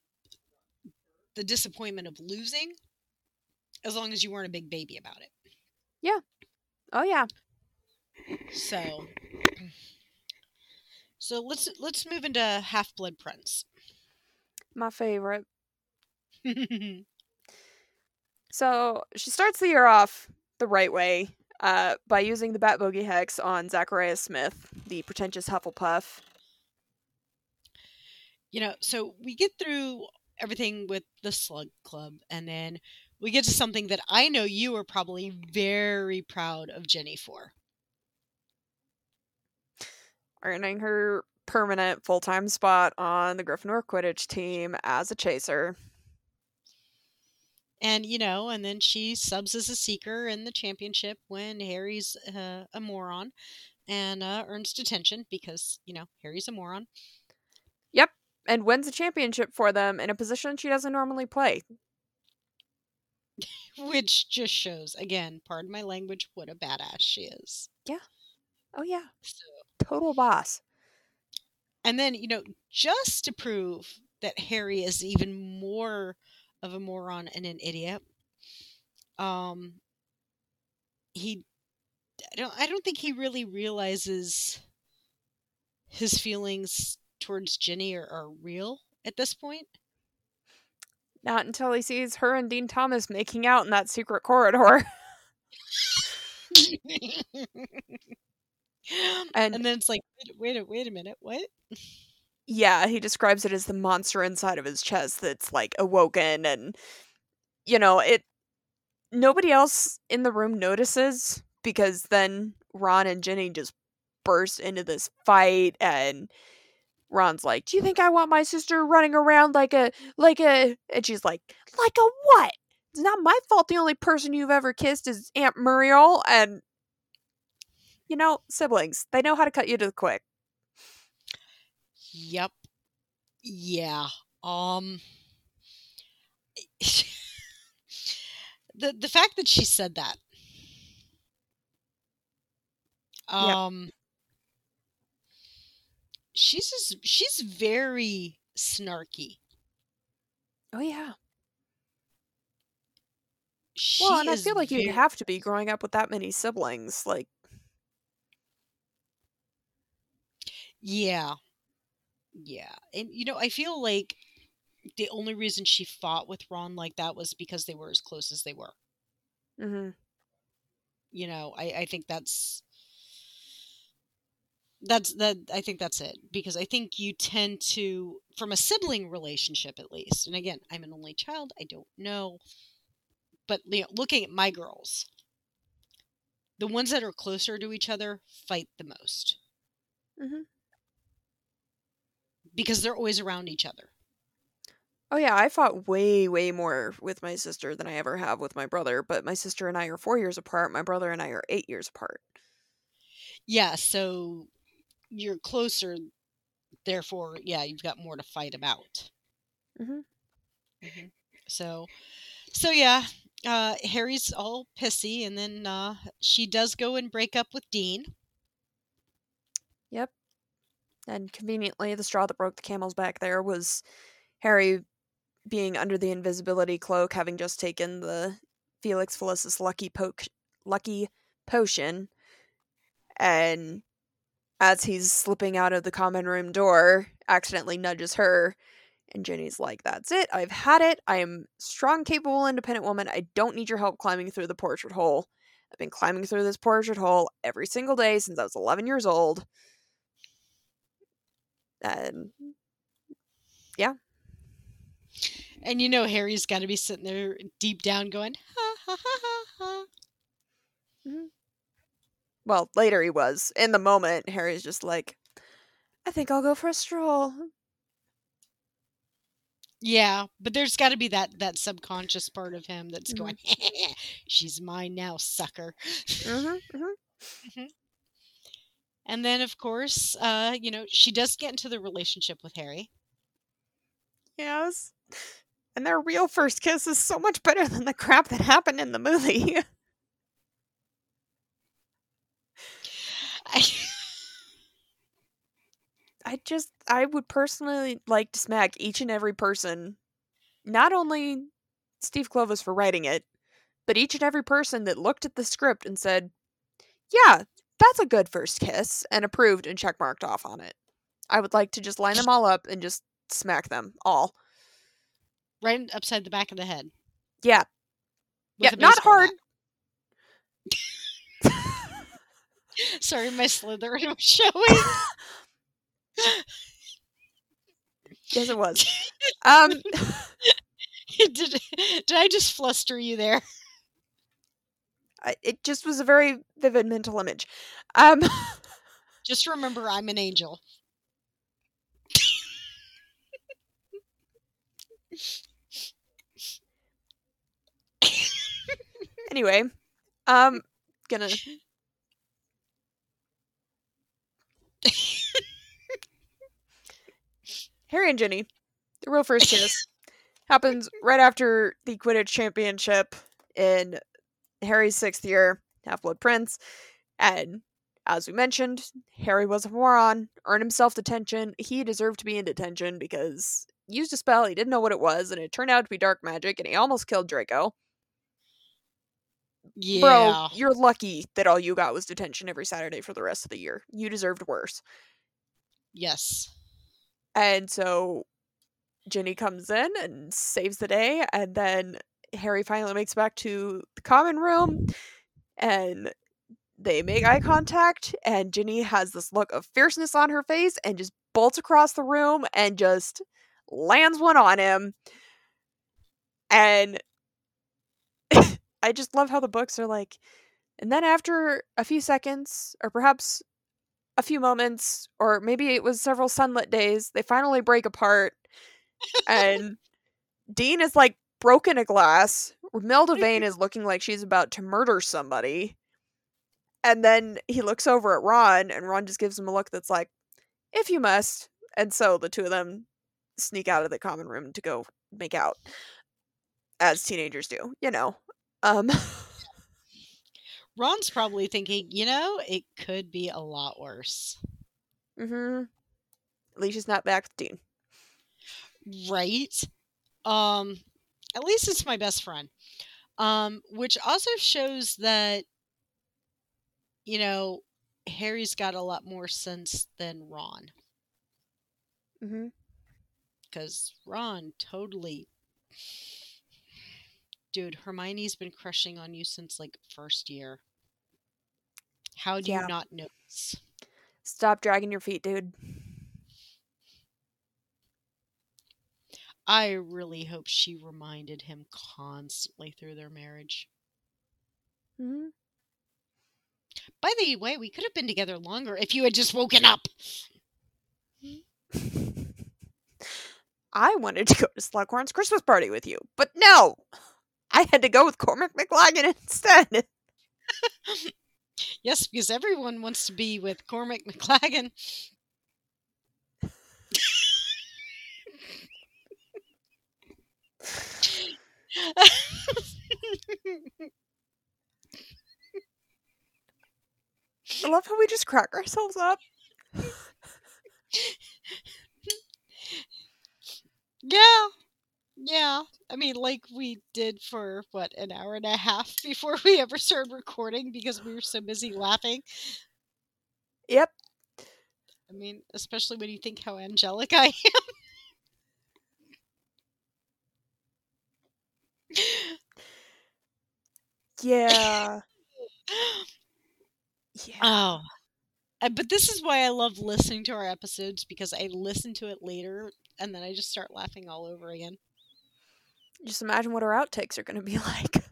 the disappointment of losing, as long as you weren't a big baby about it. Yeah. Oh yeah. So, so let's let's move into Half Blood Prince. My favorite. So she starts the year off the right way uh, by using the Bat Bogey Hex on Zachariah Smith, the pretentious Hufflepuff. you know, so we get through everything with the Slug Club, and then we get to something that I know you are probably very proud of Ginny for. earning her permanent full time spot on the Gryffindor Quidditch team as a chaser. And you know, and then she subs as a seeker in the championship when Harry's uh, a moron, and uh, earns detention because you know Harry's a moron. Yep. And wins a championship for them in a position she doesn't normally play. Which just shows, again, pardon my language, what a badass she is. Yeah. Oh yeah, So, total boss. and then, you know, just to prove that Harry is even more of a moron and an idiot, um, he, I don't, I don't think he really realizes his feelings towards Ginny are, are real at this point. Not until he sees her and Dean Thomas making out in that secret corridor. and, And- then it's like, wait, wait, a- wait a minute, what? Yeah, he describes it as the monster inside of his chest that's like awoken and you know, it nobody else in the room notices because then Ron and Ginny just burst into this fight and Ron's like, "Do you think I want my sister running around like a like a?" And she's like, "Like a what? It's not my fault. The only person you've ever kissed is Aunt Muriel." And you know, siblings, they know how to cut you to the quick. Yep. Yeah. Um the the fact that she said that. Um she's just, she's very snarky. Oh yeah. She Well, and I feel like you'd have to be growing up with that many siblings. Like, Yeah. Yeah. And you know, I feel like the only reason she fought with Ron like that was because they were as close as they were. hmm you know i i think that's that's that i think that's it because i think you tend to from a sibling relationship at least and again i'm an only child i don't know but you know, looking at my girls the ones that are closer to each other fight the most Mhm. Because they're always around each other oh yeah, I fought way, way more with my sister than I ever have with my brother. But my sister and I are four years apart. My brother and I are eight years apart. yeah so you're closer therefore yeah you've got more to fight about Mhm. Mhm. So, so yeah, uh, Harry's all pissy, and then uh, she does go and break up with Dean. And conveniently, the straw that broke the camel's back there was Harry being under the invisibility cloak, having just taken the Felix Felicis lucky lucky potion, and as he's slipping out of the common room door, accidentally nudges her. And Ginny's like, That's it. I've had it. I am strong, capable, independent woman. I don't need your help climbing through the portrait hole. I've been climbing through this portrait hole every single day since I was 11 years old. And And you know Harry's got to be sitting there deep down going, ha ha ha ha ha. well, later he was. In the moment, Harry's just like, I think I'll go for a stroll. Yeah, but there's got to be that that subconscious part of him that's going, she's mine now, sucker. Mm-hmm, mm-hmm. And then, of course, uh, you know, she does get into the relationship with Harry. Yes. And their real first kiss is so much better than the crap that happened in the movie. I, I just, I would personally like to smack each and every person, not only Steve Kloves for writing it, but each and every person that looked at the script and said, yeah, that's a good first kiss, and approved and checkmarked off on it. I would like to just line them all up and just smack them all. right upside the back of the head. Yeah. with yeah, not hard. Sorry, my Slytherin was showing. Yes, it was. Um, did, did I just fluster you there? It just was a very vivid mental image. Um, Just remember, I'm an angel. anyway, um, gonna. Harry and Ginny, the real first kiss, happens right after the Quidditch championship in Harry's sixth year, Half Blood Prince. And as we mentioned, Harry was a moron, earned himself detention. He deserved to be in detention because he used a spell, he didn't know what it was, and it turned out to be dark magic, and he almost killed Draco. Yeah. Bro, you're lucky that all you got was detention every Saturday for the rest of the year. You deserved worse. yes. And so Ginny comes in and saves the day, and then Harry finally makes it back to the common room, and they make eye contact, and Ginny has this look of fierceness on her face and just bolts across the room and just lands one on him. And I just love how the books are like, and then after a few seconds, or perhaps a few moments, or maybe it was several sunlit days, they finally break apart. and Dean is like broken a glass. Melda Vane is looking like she's about to murder somebody. And then he looks over at Ron, and Ron just gives him a look that's like, if you must. And so the two of them sneak out of the common room to go make out. As teenagers do, you know. Um Ron's probably thinking, you know, it could be a lot worse. hmm At least she's not back with Dean. Right? Um at least it's my best friend. Um which also shows that you know, Harry's got a lot more sense than Ron hmm cuz Ron totally Dude, Hermione's been crushing on you since like first year. How do Yeah. you not notice? Stop dragging your feet, dude. I really hope she reminded him constantly through their marriage. hmm By the way, we could have been together longer if you had just woken up. I wanted to go to Slughorn's Christmas party with you, but no! I had to go with Cormac McLaggen instead. Yes, because everyone wants to be with Cormac McLaggen. I love how we just crack ourselves up. yeah. Yeah. I mean, like we did for what, an hour and a half before we ever started recording because we were so busy laughing. Yep. I mean, especially when you think how angelic I am. Yeah. Yeah. Oh. Uh, But this is why I love listening to our episodes because I listen to it later and then I just start laughing all over again. Just imagine what our outtakes are going to be like.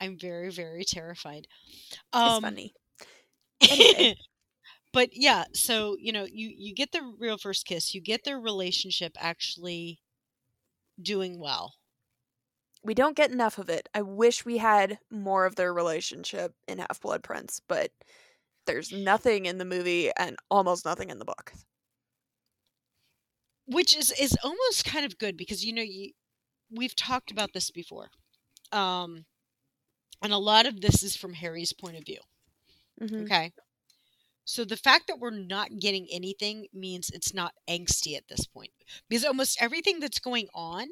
I'm very, very terrified. it's Um, funny. Anyway. but yeah, so you know, you you get the real first kiss, you get their relationship actually doing well. We don't get enough of it. I wish we had more of their relationship in Half Blood Prince, but there's nothing in the movie and almost nothing in the book. which is is almost kind of good because you know you we've talked about this before um and a lot of this is from harry's point of view hmm okay so the fact that we're not getting anything means it's not angsty at this point because almost everything that's going on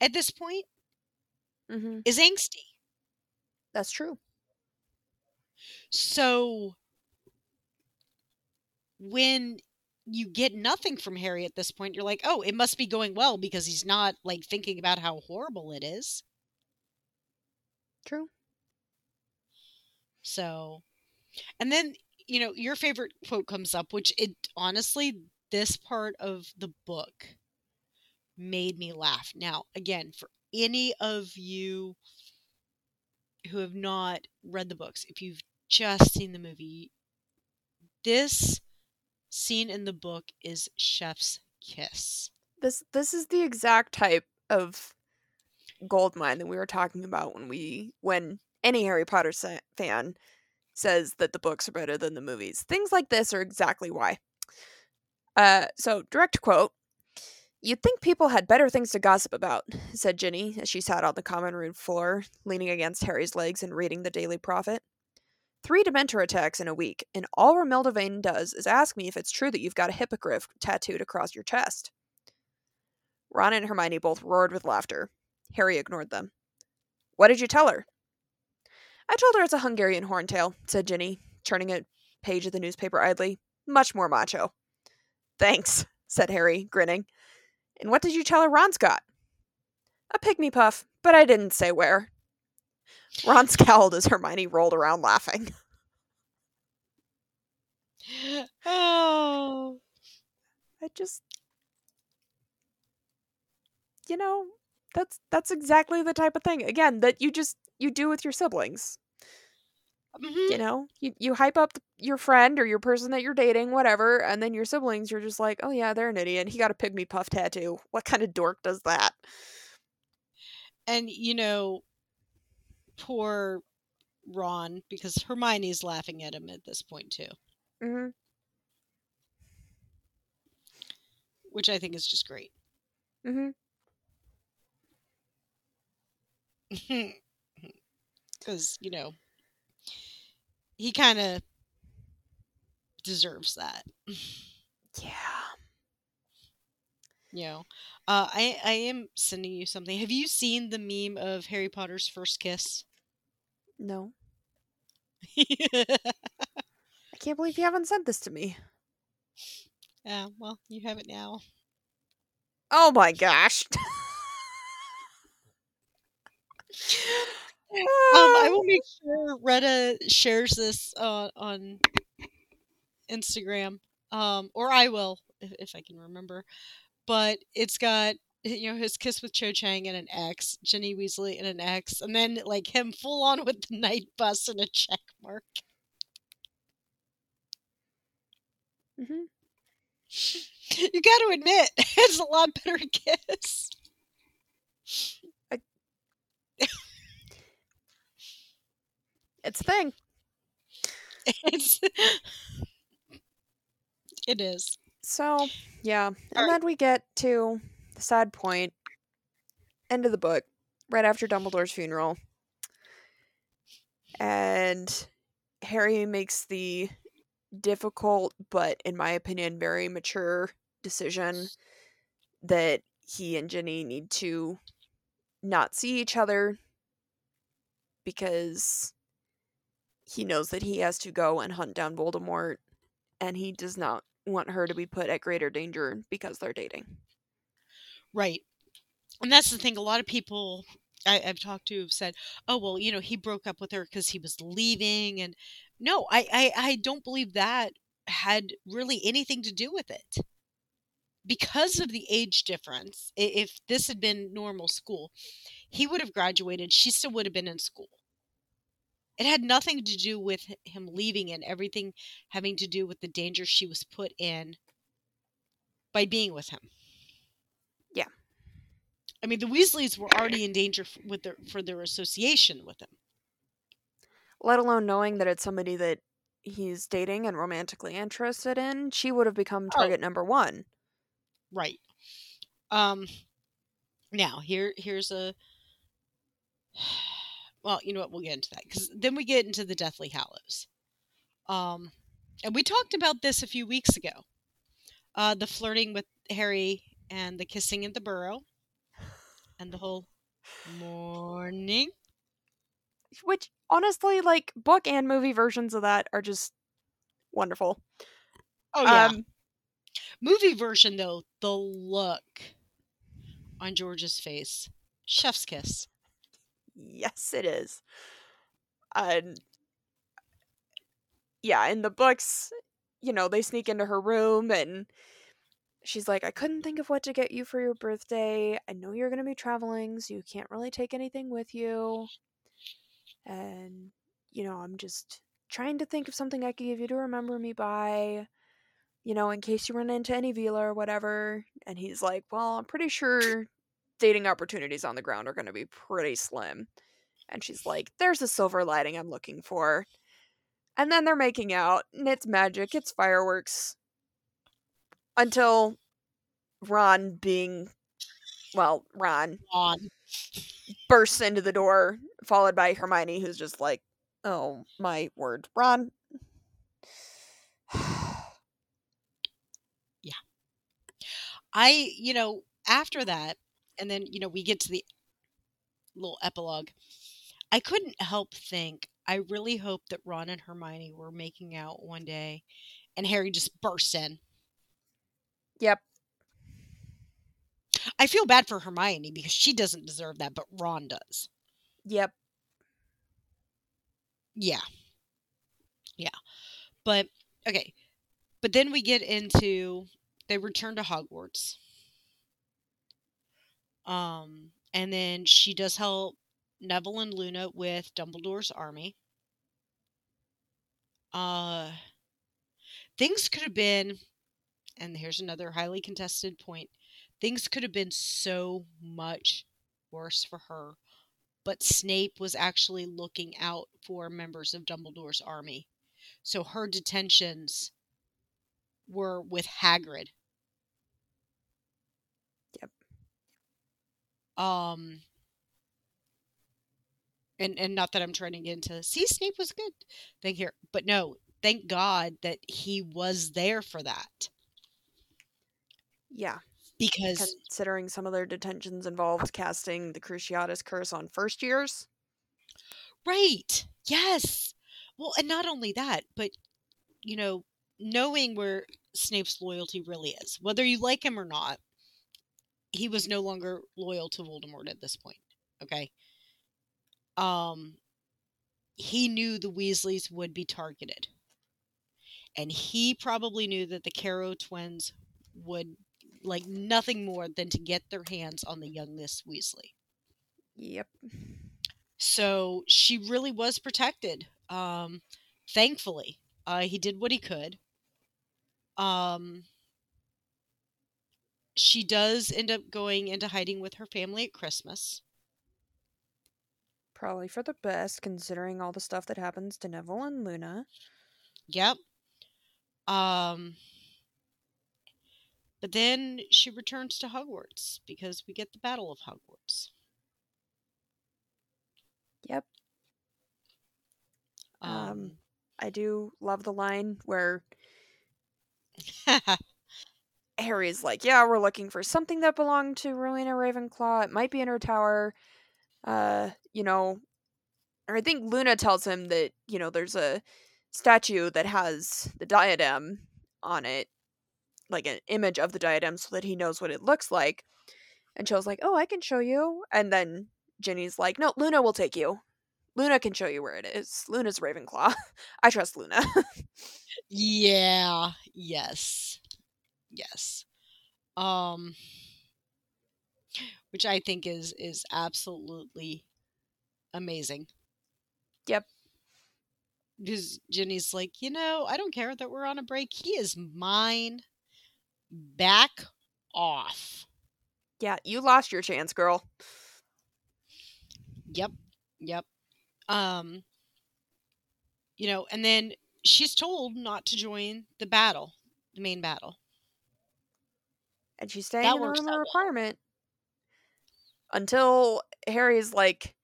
at this point hmm is angsty That's true. so when you get nothing from harry at this point you're like oh it must be going well because he's not like thinking about how horrible it is True. So, and then, you know, your favorite quote comes up, which it honestly, this part of the book made me laugh. Now, again, for any of you who have not read the books, if you've just seen the movie, this scene in the book is Chef's kiss. This this is the exact type of gold mine that we were talking about when we when any Harry Potter fan says that the books are better than the movies. Things like this are exactly why. Uh, so, direct quote You'd think people had better things to gossip about, said Ginny as she sat on the common room floor, leaning against Harry's legs and reading the Daily Prophet. Three Dementor attacks in a week, and all Romilda Vane does is ask me if it's true that you've got a hippogriff tattooed across your chest. Ron and Hermione both roared with laughter. Harry ignored them. What did you tell her? I told her it's a Hungarian horntail, said Ginny, turning a page of the newspaper idly. Much more macho. Thanks, said Harry, grinning. And what did you tell her Ron's got? A pygmy puff, but I didn't say where. Ron scowled as Hermione rolled around laughing. Oh. I just you know, that's that's exactly the type of thing again that you just you do with your siblings. Mhm. You know, you you hype up your friend or your person that you're dating, whatever, and then your siblings you're just like, "Oh yeah, they're an idiot. He got a pygmy puff tattoo. What kind of dork does that?" And you know, poor Ron, because Hermione's laughing at him at this point too, Mhm. which I think is just great. Mhm. Because, you know, he kind of deserves that. Yeah. You know, uh, I I am sending you something. Have you seen the meme of Harry Potter's first kiss? No. I can't believe you haven't sent this to me. yeah, well, you have it now. Oh my gosh. Um, I will make sure Retta shares this uh, on Instagram, um, or I will if, if I can remember. But it's got you know his kiss with Cho Chang and an X, Ginny Weasley and an X, and then like him full on with the Knight Bus and a check mark. Mhm. You got to admit, it's a lot better kiss. It's a thing. It's it is. So, yeah. And then we get to the sad point, end of the book, right after Dumbledore's funeral. And Harry makes the difficult, but in my opinion, very mature decision that he and Ginny need to not see each other because he knows that he has to go and hunt down Voldemort and he does not want her to be put at greater danger because they're dating. Right. And that's the thing. A lot of people I, I've talked to have said, "Oh, well, you know, he broke up with her because he was leaving." And no, I, I, I don't believe that had really anything to do with it. Because of the age difference, if this had been normal school, he would have graduated. She still would have been in school. It had nothing to do with him leaving and everything having to do with the danger she was put in by being with him. Yeah. I mean, the Weasleys were already in danger f- with their for their association with him. Let alone knowing that it's somebody that he's dating and romantically interested in, she would have become Oh. target number one. Right. Um now, here here's a well, you know what, we'll get into that cuz then we get into the Deathly Hallows. Um and we talked about this a few weeks ago. Uh the flirting with Harry and the kissing at the burrow and the whole morning. Which honestly, like book and movie versions of that are just wonderful. Oh yeah. Um, Movie version though, the look on George's face. Chef's kiss. Yes, it is. And yeah, in the books, you know, they sneak into her room and she's like, I couldn't think of what to get you for your birthday. I know you're going to be traveling, so you can't really take anything with you. And, you know, I'm just trying to think of something I could give you to remember me by, you know, in case you run into any Veela or whatever. And he's like, Well, I'm pretty sure dating opportunities on the ground are going to be pretty slim. And she's like, There's a silver lining I'm looking for. And then they're making out, and it's magic, it's fireworks. until Ron being well, Ron Ron. bursts into the door, followed by Hermione, who's just like, "Oh my word, Ron." Yeah. I, you know, after that, and then, you know, we get to the little epilogue. I couldn't help think, I really hope that Ron and Hermione were making out one day and Harry just bursts in. Yep. I feel bad for Hermione because she doesn't deserve that, but Ron does. Yep. Yeah. Yeah. But okay. But then we get into they return to Hogwarts. Um and then she does help Neville and Luna with Dumbledore's army. Uh things could have been and here's another highly contested point. Things could have been so much worse for her but Snape was actually looking out for members of Dumbledore's army. So her detentions were with Hagrid. Yep. Um and and not that I'm trying to get into see Snape was good thing here. But no, thank God that he was there for that. Yeah. Because Considering some of their detentions involved casting the Cruciatus curse on first years. Right. Yes. Well, and not only that, but you know, knowing where Snape's loyalty really is, whether you like him or not, he was no longer loyal to Voldemort at this point. Okay. Um he knew the Weasleys would be targeted. And he probably knew that the Carrow twins would like nothing more than to get their hands on the young Miss Weasley. Yep. So she really was protected. Um, thankfully, uh, he did what he could. Um, she does end up going into hiding with her family at Christmas. Probably for the best, considering all the stuff that happens to Neville and Luna. Yep. Um, but then she returns to Hogwarts because we get the Battle of Hogwarts. Yep. Um, Um, I do love the line where Harry's like, "Yeah, we're looking for something that belonged to Rowena Ravenclaw. It might be in her tower." Uh, you know, or I think Luna tells him that you know there's a statue that has the diadem on it, like an image of the diadem, so that he knows what it looks like. And Cho's like, "Oh, I can show you." And then Ginny's like, "No, Luna will take you. Luna can show you where it is. Luna's Ravenclaw. I trust Luna." yeah. Yes. Yes. Um which I think is is absolutely amazing. Yep. Because Ginny's like, you know, I don't care that we're on a break. He is mine. Back off. yeah, you lost your chance, girl. Yep. Yep. Um you know, and then she's told not to join the battle, the main battle. And she's staying That in the works room out of well. requirement until Harry's like,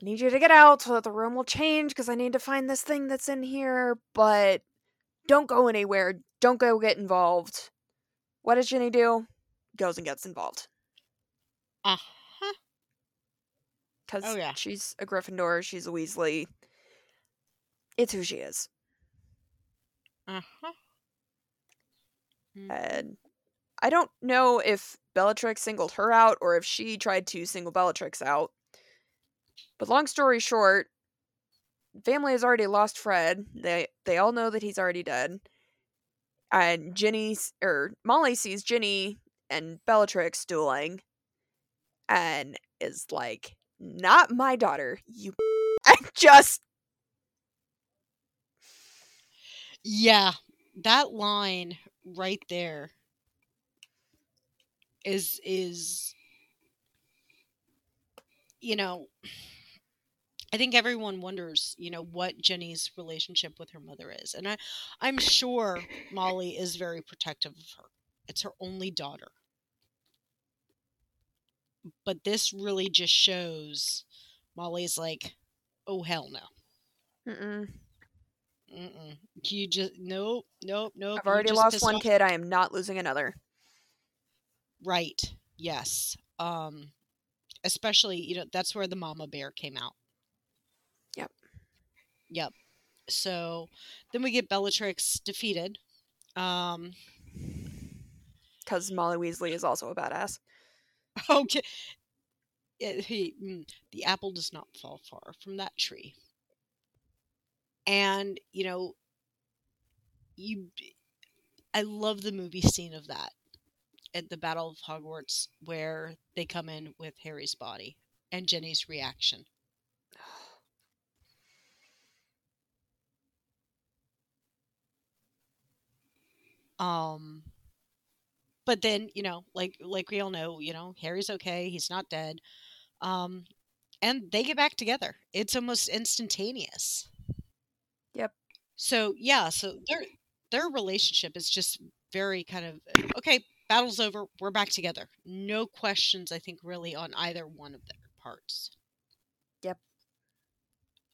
I need you to get out so that the room will change because I need to find this thing that's in here, but don't go anywhere. Don't go get involved. What does Ginny do? Goes and gets involved. Uh-huh. Because Oh, yeah. she's a Gryffindor, she's a Weasley. It's who she is. Uh-huh. Mhm. And I don't know if Bellatrix singled her out or if she tried to single Bellatrix out. But long story short, family has already lost Fred. They they all know that he's already dead. And Ginny or Molly sees Ginny and Bellatrix dueling and is like, "Not my daughter, you." And just Yeah, that line right there is is you know I think everyone wonders, you know, what Ginny's relationship with her mother is. And I I'm sure Molly is very protective of her. It's her only daughter. But this really just shows Molly's like, "Oh hell no." Mm-mm. Mm-mm. You just nope, nope, nope. I've already lost one off- kid. I am not losing another. Right. Yes. Um especially, you know, that's where the mama bear came out. Yep. Yep. So then we get Bellatrix defeated. Um Because Molly Weasley is also a badass. okay. It- he, mm, the apple does not fall far from that tree. And, you know, you I love the movie scene of that at the Battle of Hogwarts where they come in with Harry's body and Ginny's reaction. Um but then, you know, like like we all know, you know, Harry's okay, he's not dead. Um and they get back together. It's almost instantaneous. Yep. So, yeah, so their their relationship is just very kind of okay, battle's over, we're back together. No questions I think really on either one of their parts. Yep.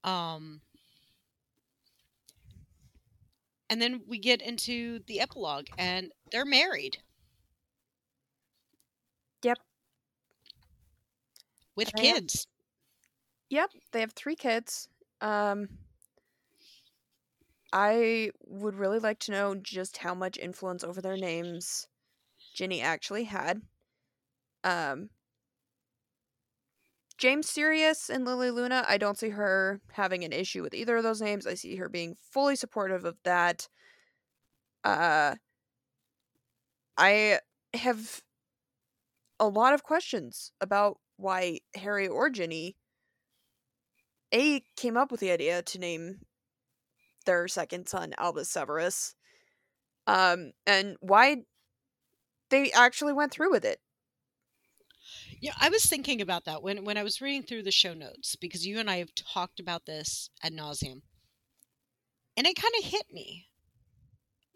Um and then we get into the epilogue and they're married. Yep. With They have- kids. Yep, they have three kids. Um, I would really like to know just how much influence over their names Ginny actually had. Um, James Sirius and Lily Luna, I don't see her having an issue with either of those names. I see her being fully supportive of that. Uh, I have a lot of questions about why Harry or Ginny A came up with the idea to name their second son Albus Severus. Um, and why they actually went through with it. Yeah, I was thinking about that when when I was reading through the show notes because you and I have talked about this ad nauseum, and it kind of hit me.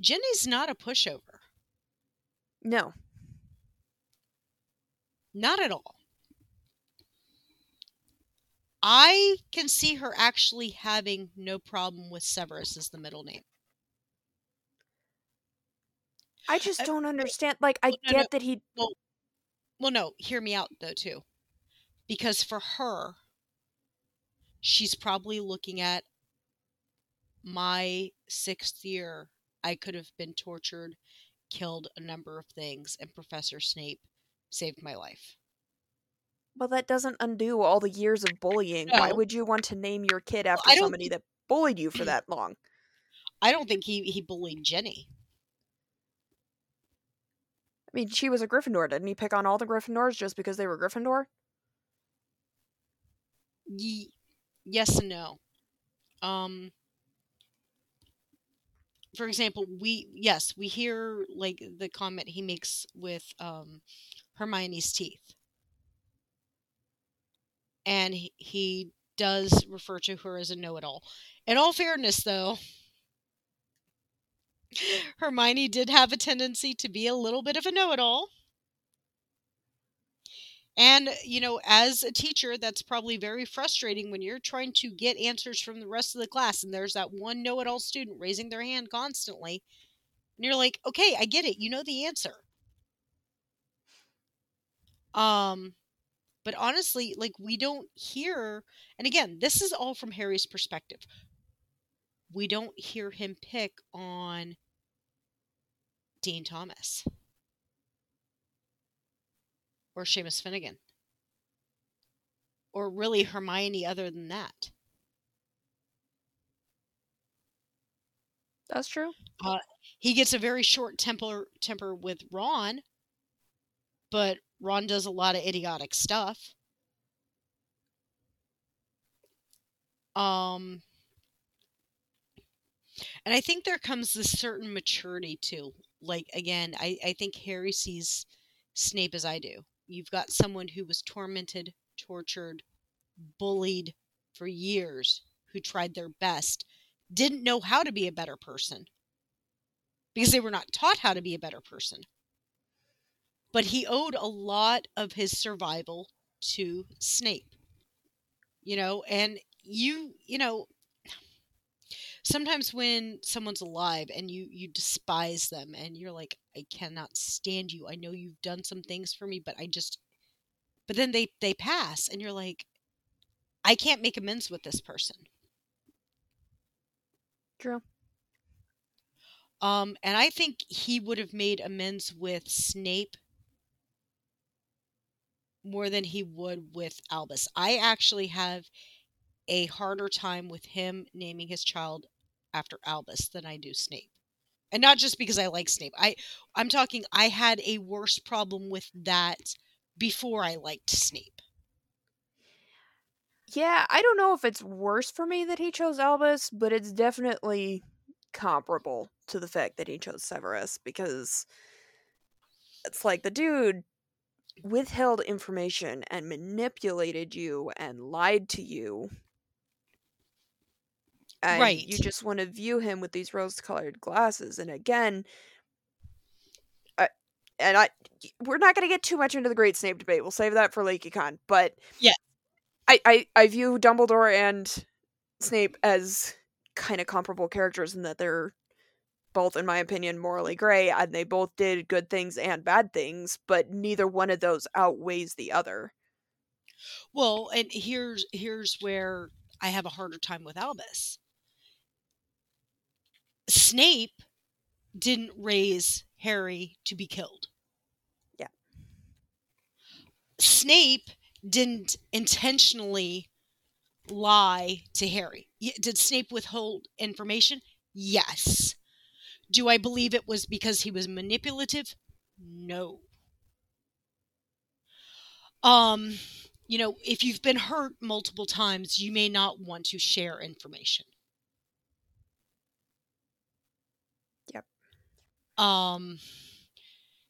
Ginny's not a pushover, No. not at all. I can see her actually having no problem with Severus as the middle name. I just don't understand. Like, I well, no, get no. that he. Well, well, no, hear me out though too, because for her, she's probably looking at my sixth year. I could have been tortured, killed a number of things, and Professor Snape saved my life. Well, that doesn't undo all the years of bullying. Why would you want to name your kid after don't somebody that bullied you for that long? I don't think he he bullied Ginny. I mean, she was a Gryffindor. Didn't he pick on all the Gryffindors just because they were Gryffindor? Ye- yes and no. Um. For example, we yes we hear like the comment he makes with um, Hermione's teeth, and he, he does refer to her as a know-it-all. In all fairness, though, Hermione did have a tendency to be a little bit of a know-it-all. And, you know, as a teacher, that's probably very frustrating when you're trying to get answers from the rest of the class and there's that one know it all student raising their hand constantly. And you're like, okay, I get it. You know the answer. Um, but honestly, like, we don't hear, and again, this is all from Harry's perspective. We don't hear him pick on Dean Thomas or Seamus Finnigan or really Hermione other than that. That's true. He gets a very short temper temper with Ron, but Ron does a lot of idiotic stuff. Um and I think there comes this certain maturity too. Like again, I, I think Harry sees Snape as I do. You've got someone who was tormented, tortured, bullied for years who tried their best didn't know how to be a better person because they were not taught how to be a better person. But he owed a lot of his survival to Snape. You know, and you, you know, sometimes when someone's alive and you you despise them and you're like I cannot stand you. I know you've done some things for me, but I just but then they they pass and you're like I can't make amends with this person. True. Um, and I think he would have made amends with Snape more than he would with Albus. I actually have a harder time with him naming his child after Albus than I do Snape. And not just because I like Snape. I I'm talking I had a worse problem with that before I liked Snape. Yeah, I don't know if it's worse for me that he chose Albus, but it's definitely comparable to the fact that he chose Severus because it's like the dude withheld information and manipulated you and lied to you. And Right. you just want to view him with these rose colored glasses. And again, I, and I, we're not going to get too much into the Great Snape debate. We'll save that for LeakyCon. But Yeah. I, I, I view Dumbledore and Snape as kind of comparable characters in that they're both, in my opinion, morally gray, and they both did good things and bad things, but neither one of those outweighs the other. Well, and here's here's where I have a harder time with Albus. Snape didn't raise Harry to be killed. Yeah. Snape didn't intentionally lie to Harry. Did Snape withhold information? Yes. Do I believe it was because he was manipulative? No. Um, you know, if you've been hurt multiple times, you may not want to share information. Yep. Um,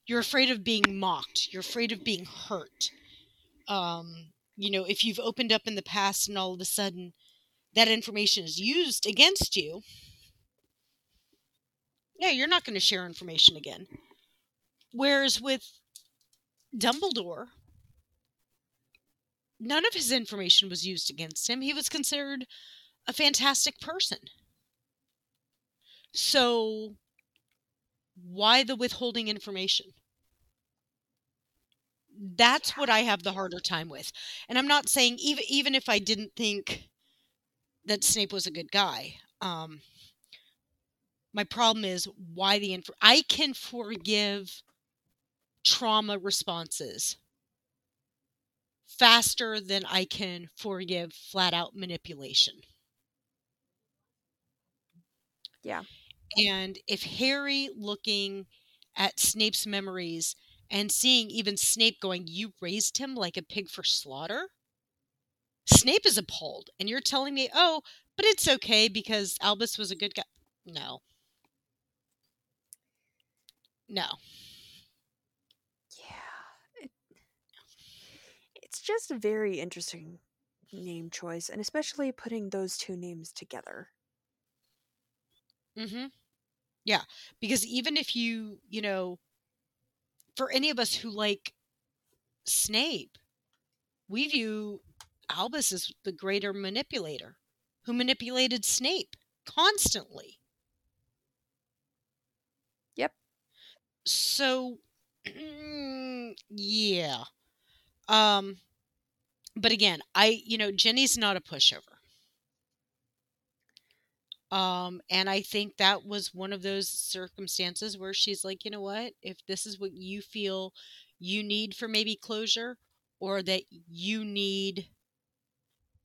you're afraid of being mocked. You're afraid of being hurt. Um, you know, if you've opened up in the past and all of a sudden that information is used against you, yeah, you're not going to share information again. Whereas with Dumbledore, none of his information was used against him. He was considered a fantastic person. So, why the withholding information? That's what I have the harder time with. And I'm not saying even even if I didn't think that Snape was a good guy, um, my problem is why the inf- I can forgive trauma responses faster than I can forgive flat out manipulation. Yeah. And if Harry looking at Snape's memories and seeing even Snape going, You raised him like a pig for slaughter? Snape is appalled. And you're telling me, Oh, but it's okay because Albus was a good guy. No. No. Yeah. It, it's just a very interesting name choice, and especially putting those two names together. Mm-hmm. Yeah. Because even if you, you know, for any of us who like Snape, we view Albus as the greater manipulator who manipulated Snape constantly. Yep. So, yeah. Um, but again, I, you know, Ginny's not a pushover. Um, and I think that was one of those circumstances where she's like, you know what? If this is what you feel you need for maybe closure, or that you need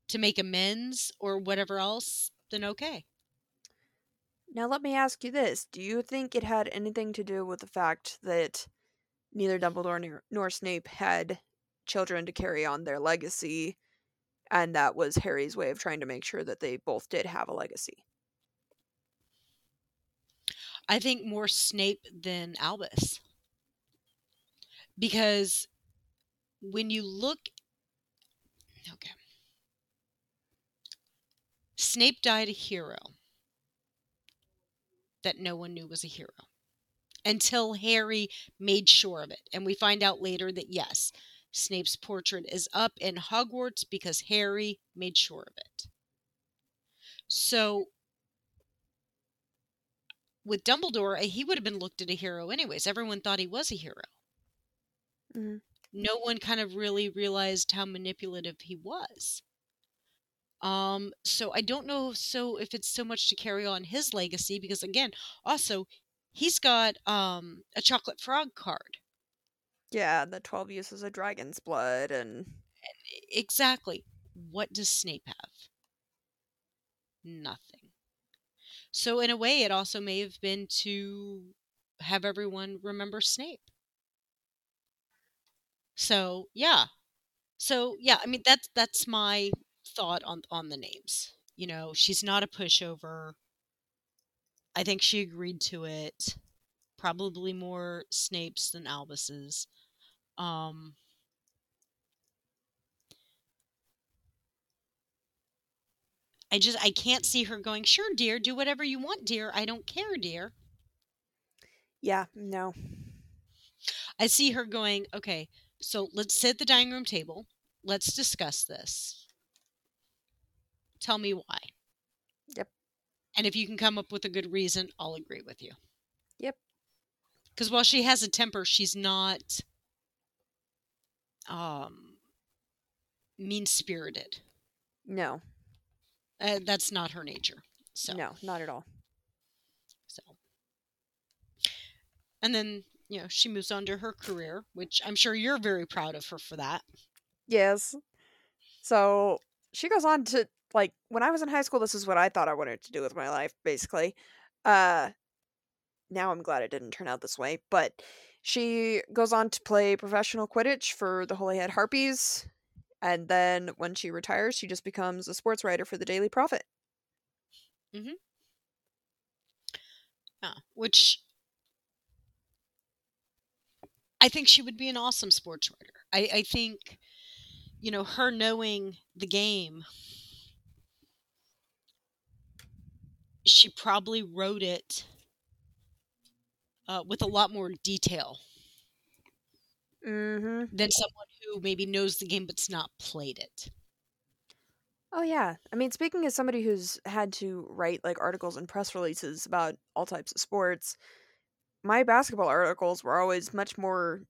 to make amends, or whatever else, then okay. Now, let me ask you this Do you think it had anything to do with the fact that neither Dumbledore nor, nor Snape had children to carry on their legacy, and that was Harry's way of trying to make sure that they both did have a legacy? I think more Snape than Albus. Because when you look okay. Snape died a hero that no one knew was a hero until Harry made sure of it. And we find out later that yes, Snape's portrait is up in Hogwarts because Harry made sure of it. So with Dumbledore, he would have been looked at a hero anyways. Everyone thought he was a hero. Mhm. No one kind of really realized how manipulative he was. Um, so I don't know so if it's so much to carry on his legacy because again, also he's got um a chocolate frog card. Yeah, the 12 uses of dragon's blood and Exactly. What does Snape have? Nothing. So in a way it also may have been to have everyone remember Snape. So, yeah. So, yeah, I mean that's that's my thought on on the names. You know, she's not a pushover. I think she agreed to it. Probably more Snape's than Albus's. Um I just I can't see her going, "Sure, dear, do whatever you want, dear. I don't care, dear." yeah, no. I see her going, "Okay, so let's sit at the dining room table. Let's discuss this. Tell me why." Yep. And if you can come up with a good reason, I'll agree with you. Yep. Because while she has a temper, she's not um mean spirited. No. Uh, that's not her nature. So No, not at all. So, and then you know she moves on to her career, which I'm sure you're very proud of her for that. Yes. So she goes on to like when I was in high school, this is what I thought I wanted to do with my life, basically. Uh now I'm glad it didn't turn out this way, but she goes on to play professional Quidditch for the Holyhead Harpies. And then when she retires, she just becomes a sports writer for the Daily Prophet. Yeah, which I think she would be an awesome sports writer. I, I think, you know, her knowing the game, she probably wrote it uh, with a lot more detail Mm-hmm. than someone who maybe knows the game but's not played it. Oh yeah. I mean, speaking as somebody who's had to write like articles and press releases about all types of sports, my basketball articles were always much more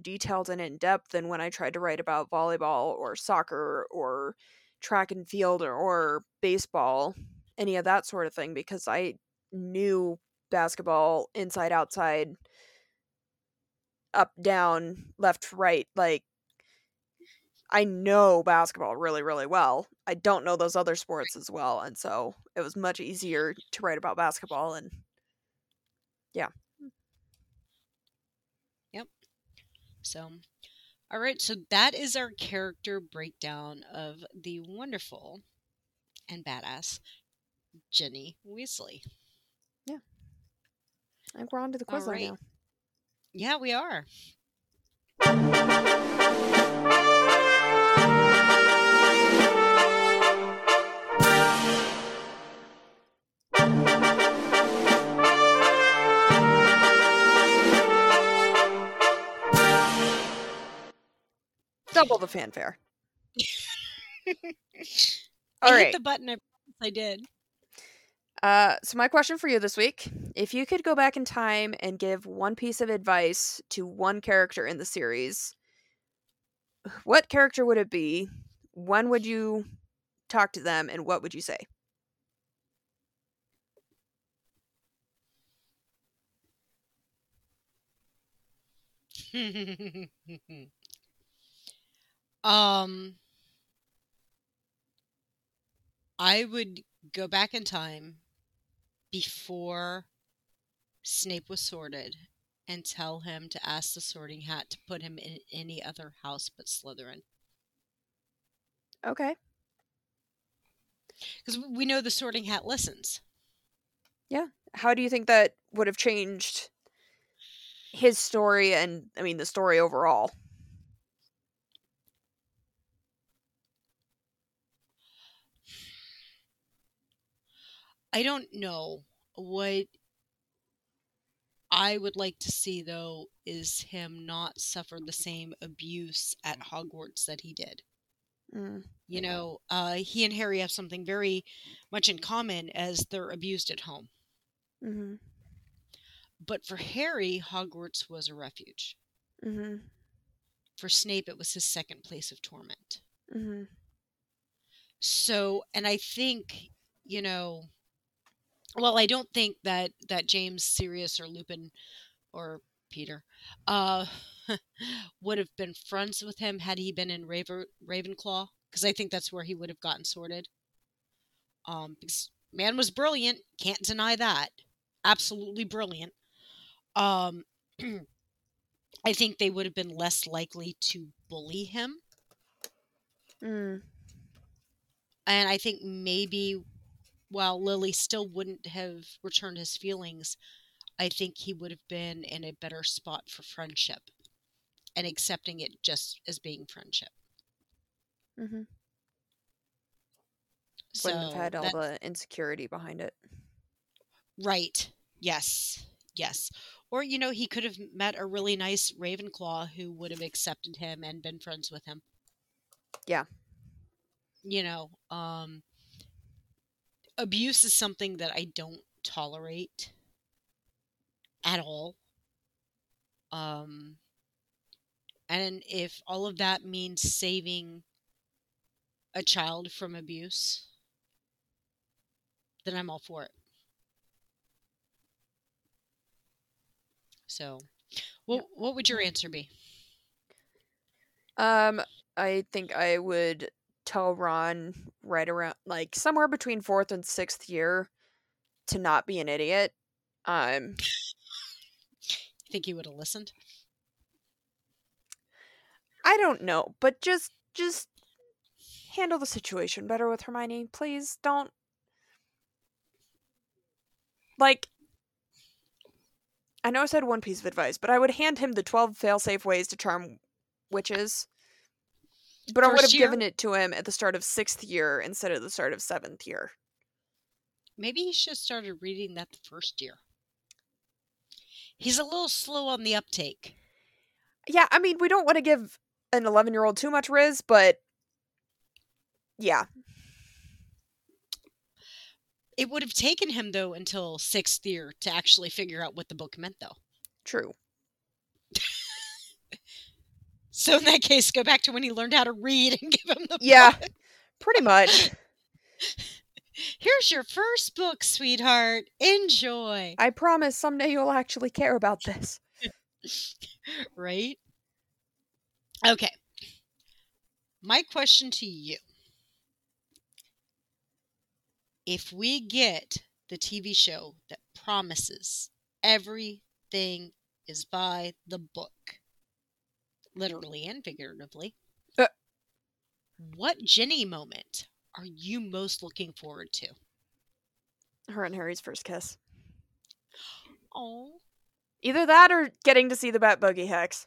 detailed and in depth than when I tried to write about volleyball or soccer or track and field or, or baseball, any of that sort of thing, because I knew basketball inside, outside, up, down, left, right. Like, I know basketball really, really well. I don't know those other sports as well. And so it was much easier to write about basketball. And yeah. Yep. So, all right, so that is our character breakdown of the wonderful and badass Ginny Weasley. Yeah. I think we're on to the quiz right. now. Yeah, we are. Double the fanfare. I All hit the button. I I did. Uh, so my question for you this week: If you could go back in time and give one piece of advice to one character in the series, what character would it be? When would you talk to them, and what would you say? um, I would go back in time before Snape was sorted and tell him to ask the Sorting Hat to put him in any other house but Slytherin. Okay. Because we know the Sorting Hat listens. Yeah. How do you think that would have changed his story, and I mean the story overall? I don't know what I would like to see though is him not suffer the same abuse at Hogwarts that he did. Mm. You know, uh, he and Harry have something very much in common as they're abused at home. Mm-hmm. But for Harry, Hogwarts was a refuge. Mm-hmm. For Snape, it was his second place of torment. Mm-hmm. So, and I think, you know, well, I don't think that that James, Sirius, or Lupin, or Peter, uh, would have been friends with him had he been in Raver, Ravenclaw, because I think that's where he would have gotten sorted. Um, because man was brilliant, can't deny that, absolutely brilliant. Um, I think they would have been less likely to bully him, Mm. and I think maybe while Lily still wouldn't have returned his feelings, I think he would have been in a better spot for friendship and accepting it just as being friendship. Mm-hmm. So Wouldn't have had all the insecurity behind it. right. Yes. Yes. Or you know, he could have met a really nice Ravenclaw who would have accepted him and been friends with him. Yeah. You know, um abuse is something that I don't tolerate at all. Um, and if all of that means saving a child from abuse, then I'm all for it. So, what what would your answer be? Um, I think I would tell Ron right around like somewhere between fourth and sixth year to not be an idiot. Um, Think he would have listened? I don't know, but just just handle the situation better with Hermione, please. Don't like I know I said one piece of advice, but I would hand him the 12 failsafe ways to charm witches. But I would have year? given it to him at the start of 6th year instead of the start of 7th year. Maybe he should have started reading that the first year. He's a little slow on the uptake. Yeah, I mean, we don't want to give an 11-year-old too much riz, but yeah. It would have taken him though until sixth year to actually figure out what the book meant, though. True. So in that case, go back to when he learned how to read and give him the Yeah. book. Pretty much. Here's your first book, sweetheart. Enjoy. I promise someday you'll actually care about this. Right? Okay. My question to you. If we get the TV show that promises everything is by the book, literally and figuratively, Uh. what Ginny moment are you most looking forward to? Her and Harry's first kiss. Oh, Either that or getting to see the Bat Bogey Hex.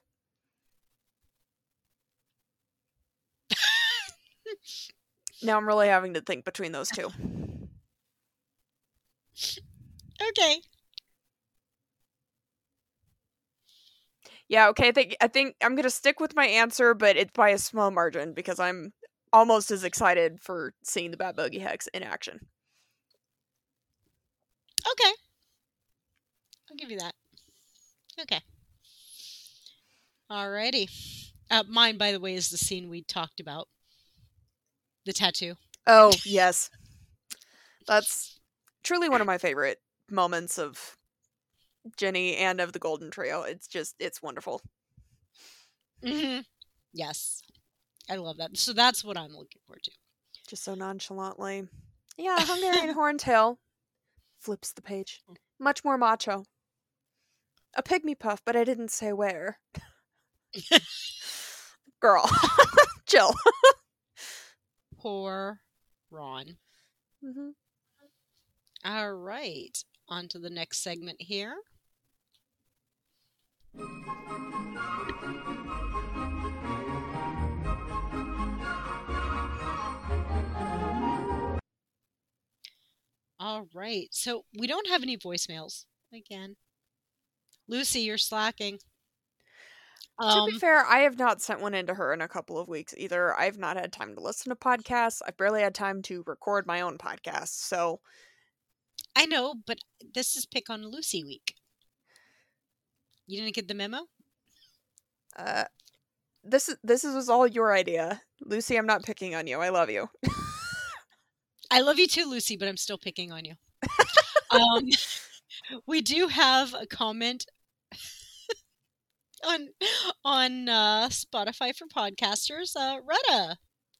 now I'm really having to think between those two. okay. Yeah, okay, I think I think I'm gonna stick with my answer, but it's by a small margin because I'm almost as excited for seeing the Bat Bogey Hex in action. Okay. I'll give you that. Okay. Alrighty. Uh, mine, by the way, is the scene we talked about. The tattoo. Oh, yes. That's truly one of my favorite moments of Ginny and of the Golden Trio. It's just it's wonderful. Mm-hmm. Yes. I love that. So that's what I'm looking forward to. Just so nonchalantly. Yeah, Hungarian Horntail flips the page. Much more macho. A pygmy puff, but I didn't say where. Girl, chill. Poor Ron. hmm All right. On to the next segment here. All right. So we don't have any voicemails again. Lucy, you're slacking. Um, to be um fair, I have not sent one into her in a couple of weeks either. I've not had time to listen to podcasts. I've barely had time to record my own podcast. So I know, but this is pick on Lucy week. You didn't get the memo? Uh this is this is all your idea. Lucy, I'm not picking on you. I love you. I love you too, Lucy, but I'm still picking on you. um we do have a comment on on uh, Spotify for podcasters. Uh, Retta,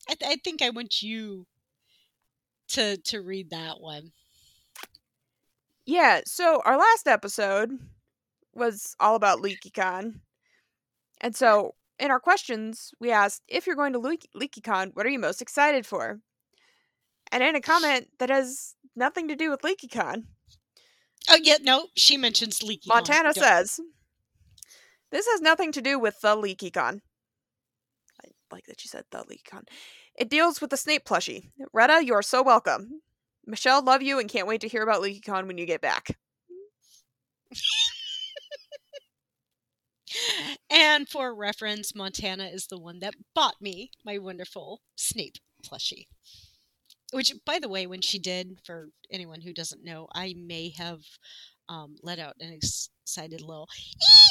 I, th- I think I want you to to read that one. Yeah. So our last episode was all about LeakyCon, and so in our questions we asked if you're going to Le- LeakyCon, what are you most excited for? And in a comment that has nothing to do with LeakyCon. Oh yeah, no, she mentions LeakyCon. Montana says this has nothing to do with the LeakyCon. I like that you said the LeakyCon. It deals with the Snape plushie. Retta, you are so welcome. Michelle, love you and can't wait to hear about LeakyCon when you get back. And for reference, Montana is the one that bought me my wonderful Snape plushie. Which, by the way, when she did, for anyone who doesn't know, I may have um, let out an excited little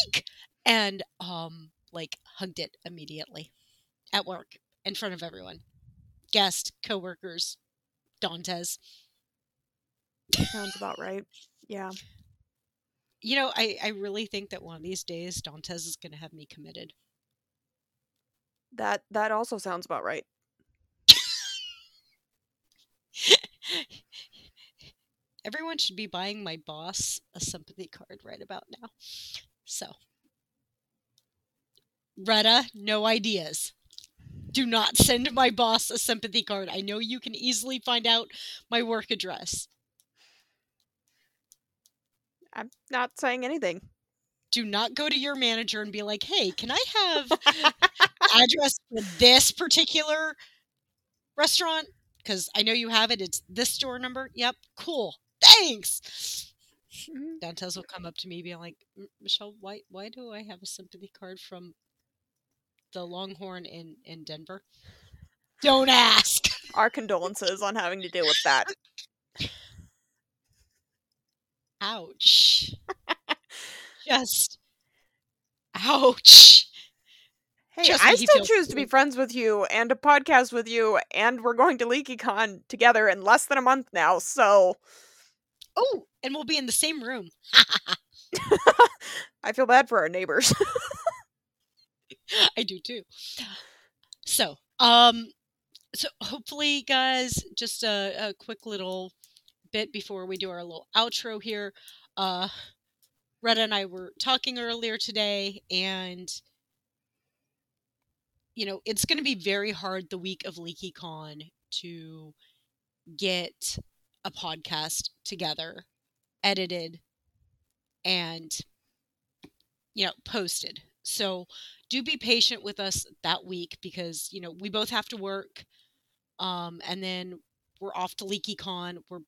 eek! and um like hugged it immediately at work in front of everyone. Guest coworkers dantes. Sounds about right. Yeah you know i i really think that one of these days dantes is going to have me committed that that also sounds about right everyone should be buying my boss a sympathy card right about now so Retta, no ideas. Do not send my boss a sympathy card. I know you can easily find out my work address. I'm not saying anything. Do not go to your manager and be like, "Hey, can I have address for this particular restaurant? Because I know you have it. It's this store number. Yep, cool. Thanks." Mm-hmm. Dantes will come up to me, being like, "Michelle, why why do I have a sympathy card from the Longhorn in in Denver? Don't ask. Our condolences on having to deal with that. Ouch. Just ouch. Hey, I still choose to be friends with you and to podcast with you, and we're going to LeakyCon together in less than a month now, so. Oh, and we'll be in the same room. I feel bad for our neighbors. I do too. So, um, so hopefully, guys, just a, a quick little bit before we do our little outro here. Uh, Retta and I were talking earlier today, and you know, it's going to be very hard the week of LeakyCon to get a podcast together, edited, and you know, posted. So do be patient with us that week because you know we both have to work um, and then we're off to LeakyCon. We're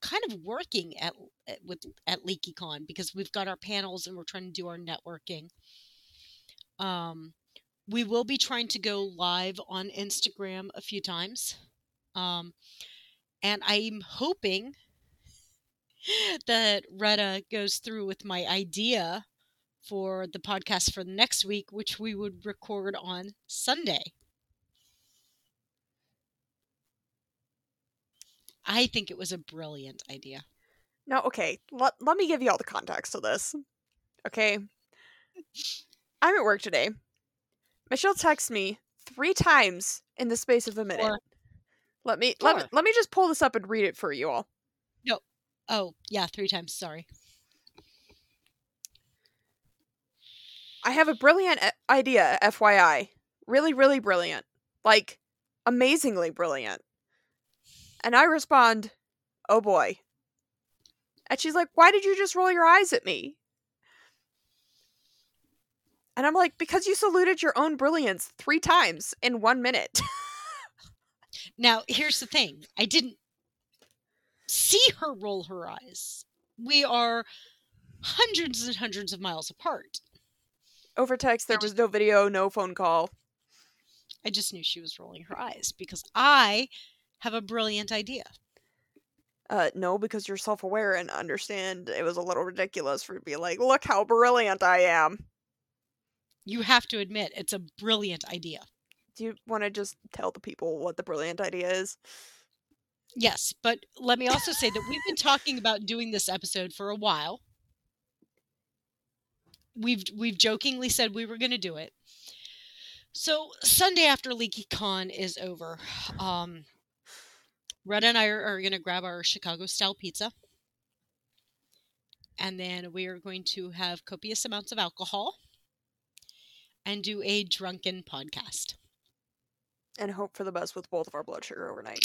kind of working at, at with at LeakyCon because we've got our panels and we're trying to do our networking. Um, we will be trying to go live on Instagram a few times, um, and I'm hoping that Retta goes through with my idea for the podcast for next week, which we would record on Sunday. I think it was a brilliant idea. Now, okay, let, let me give you all the context to this. Okay. I'm at work today. Michelle texts me three times in the space of a minute. Four. Let me let me let me just pull this up and read it for you all. No. Oh, yeah, three times, sorry. I have a brilliant eh, idea, FYI. Really, really brilliant. Like, amazingly brilliant. And I respond, oh boy. And she's like, why did you just roll your eyes at me? And I'm like, because you saluted your own brilliance three times in one minute. now, here's the thing I didn't see her roll her eyes. We are hundreds and hundreds of miles apart. Over text, there was no video, no phone call. I just knew she was rolling her eyes because I have a brilliant idea. Uh, no, because you're self aware and understand it was a little ridiculous for you to be like, look how brilliant I am. You have to admit, it's a brilliant idea. Do you want to just tell the people what the brilliant idea is? Yes, but let me also say that we've been talking about doing this episode for a while. We've we've jokingly said we were going to do it. So Sunday after LeakyCon is over, um, Red and I are, are going to grab our Chicago style pizza, and then we are going to have copious amounts of alcohol and do a drunken podcast. And hope for the best with both of our blood sugar overnight.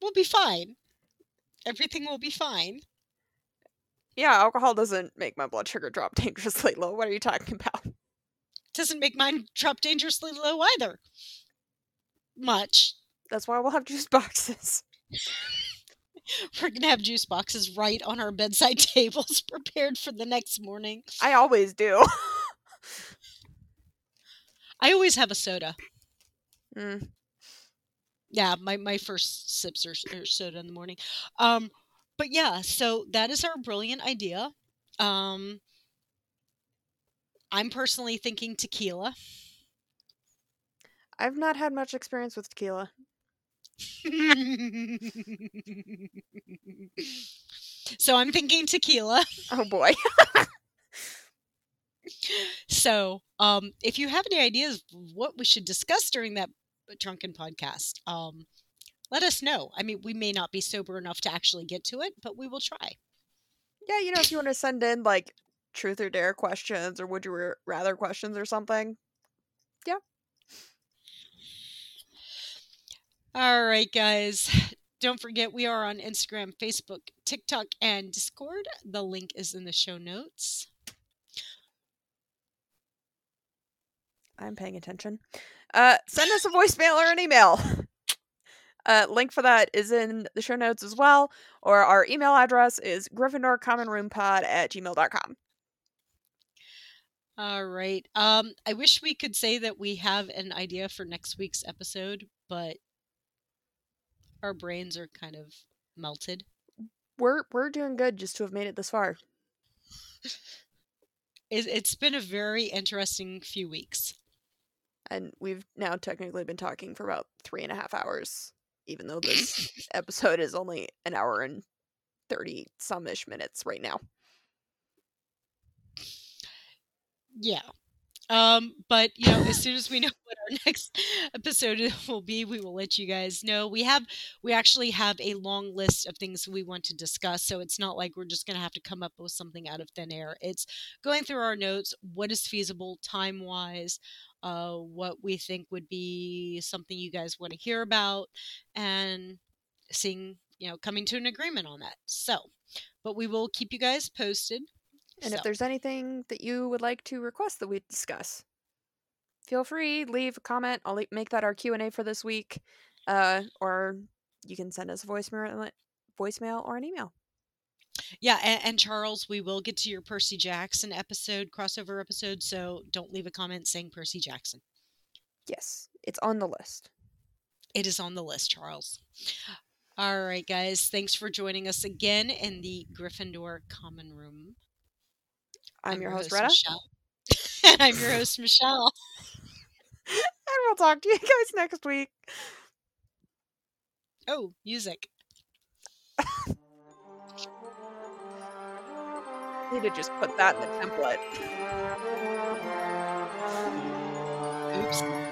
we'll be fine. Everything will be fine. Yeah, alcohol doesn't make my blood sugar drop dangerously low. What are you talking about? Doesn't make mine drop dangerously low either. Much. That's why we'll have juice boxes. We're gonna have juice boxes right on our bedside tables, prepared for the next morning. I always do. I always have a soda. Mm. Yeah, my, my first sips are, are soda in the morning. Um, but yeah, so that is our brilliant idea. Um, I'm personally thinking tequila. I've not had much experience with tequila. so I'm thinking tequila. Oh boy. so, um, if you have any ideas what we should discuss during that drunken podcast, um, let us know. I mean, we may not be sober enough to actually get to it, but we will try. Yeah, you know, if you want to send in like truth or dare questions or would you rather questions or something, yeah. All right, guys. Don't forget, we are on Instagram, Facebook, TikTok, and Discord. The link is in the show notes. I'm paying attention. Uh, send us a voicemail or an email. Uh, link for that is in the show notes as well, or our email address is gryffindorcommonroompod at gmail.com. All right. Um, I wish we could say that we have an idea for next week's episode, but our brains are kind of melted. We're we're doing good just to have made it this far. It, it's been a very interesting few weeks. And we've now technically been talking for about three and a half hours even though this episode is only an hour and 30 some ish minutes right now. Yeah. Um, but you know, as soon as we know what our next episode will be, we will let you guys know. We have we actually have a long list of things we want to discuss, so it's not like we're just gonna have to come up with something out of thin air. It's going through our notes, what is feasible time wise, uh, what we think would be something you guys want to hear about, and seeing, you know, coming to an agreement on that. So, but we will keep you guys posted. And so. if there's anything that you would like to request that we discuss, feel free leave a comment. I'll make that our Q and A for this week, uh, or you can send us a voicemail, voicemail or an email. Yeah, and, and, Charles, we will get to your Percy Jackson episode, crossover episode, so don't leave a comment saying Percy Jackson. Yes, it's on the list. It is on the list, Charles. All right, guys, thanks for joining us again in the Gryffindor Common Room. I'm, I'm your, host, Retta. and I'm your host, Michelle. and we'll talk to you guys next week. Oh, music. need to just put that in the template. Oops.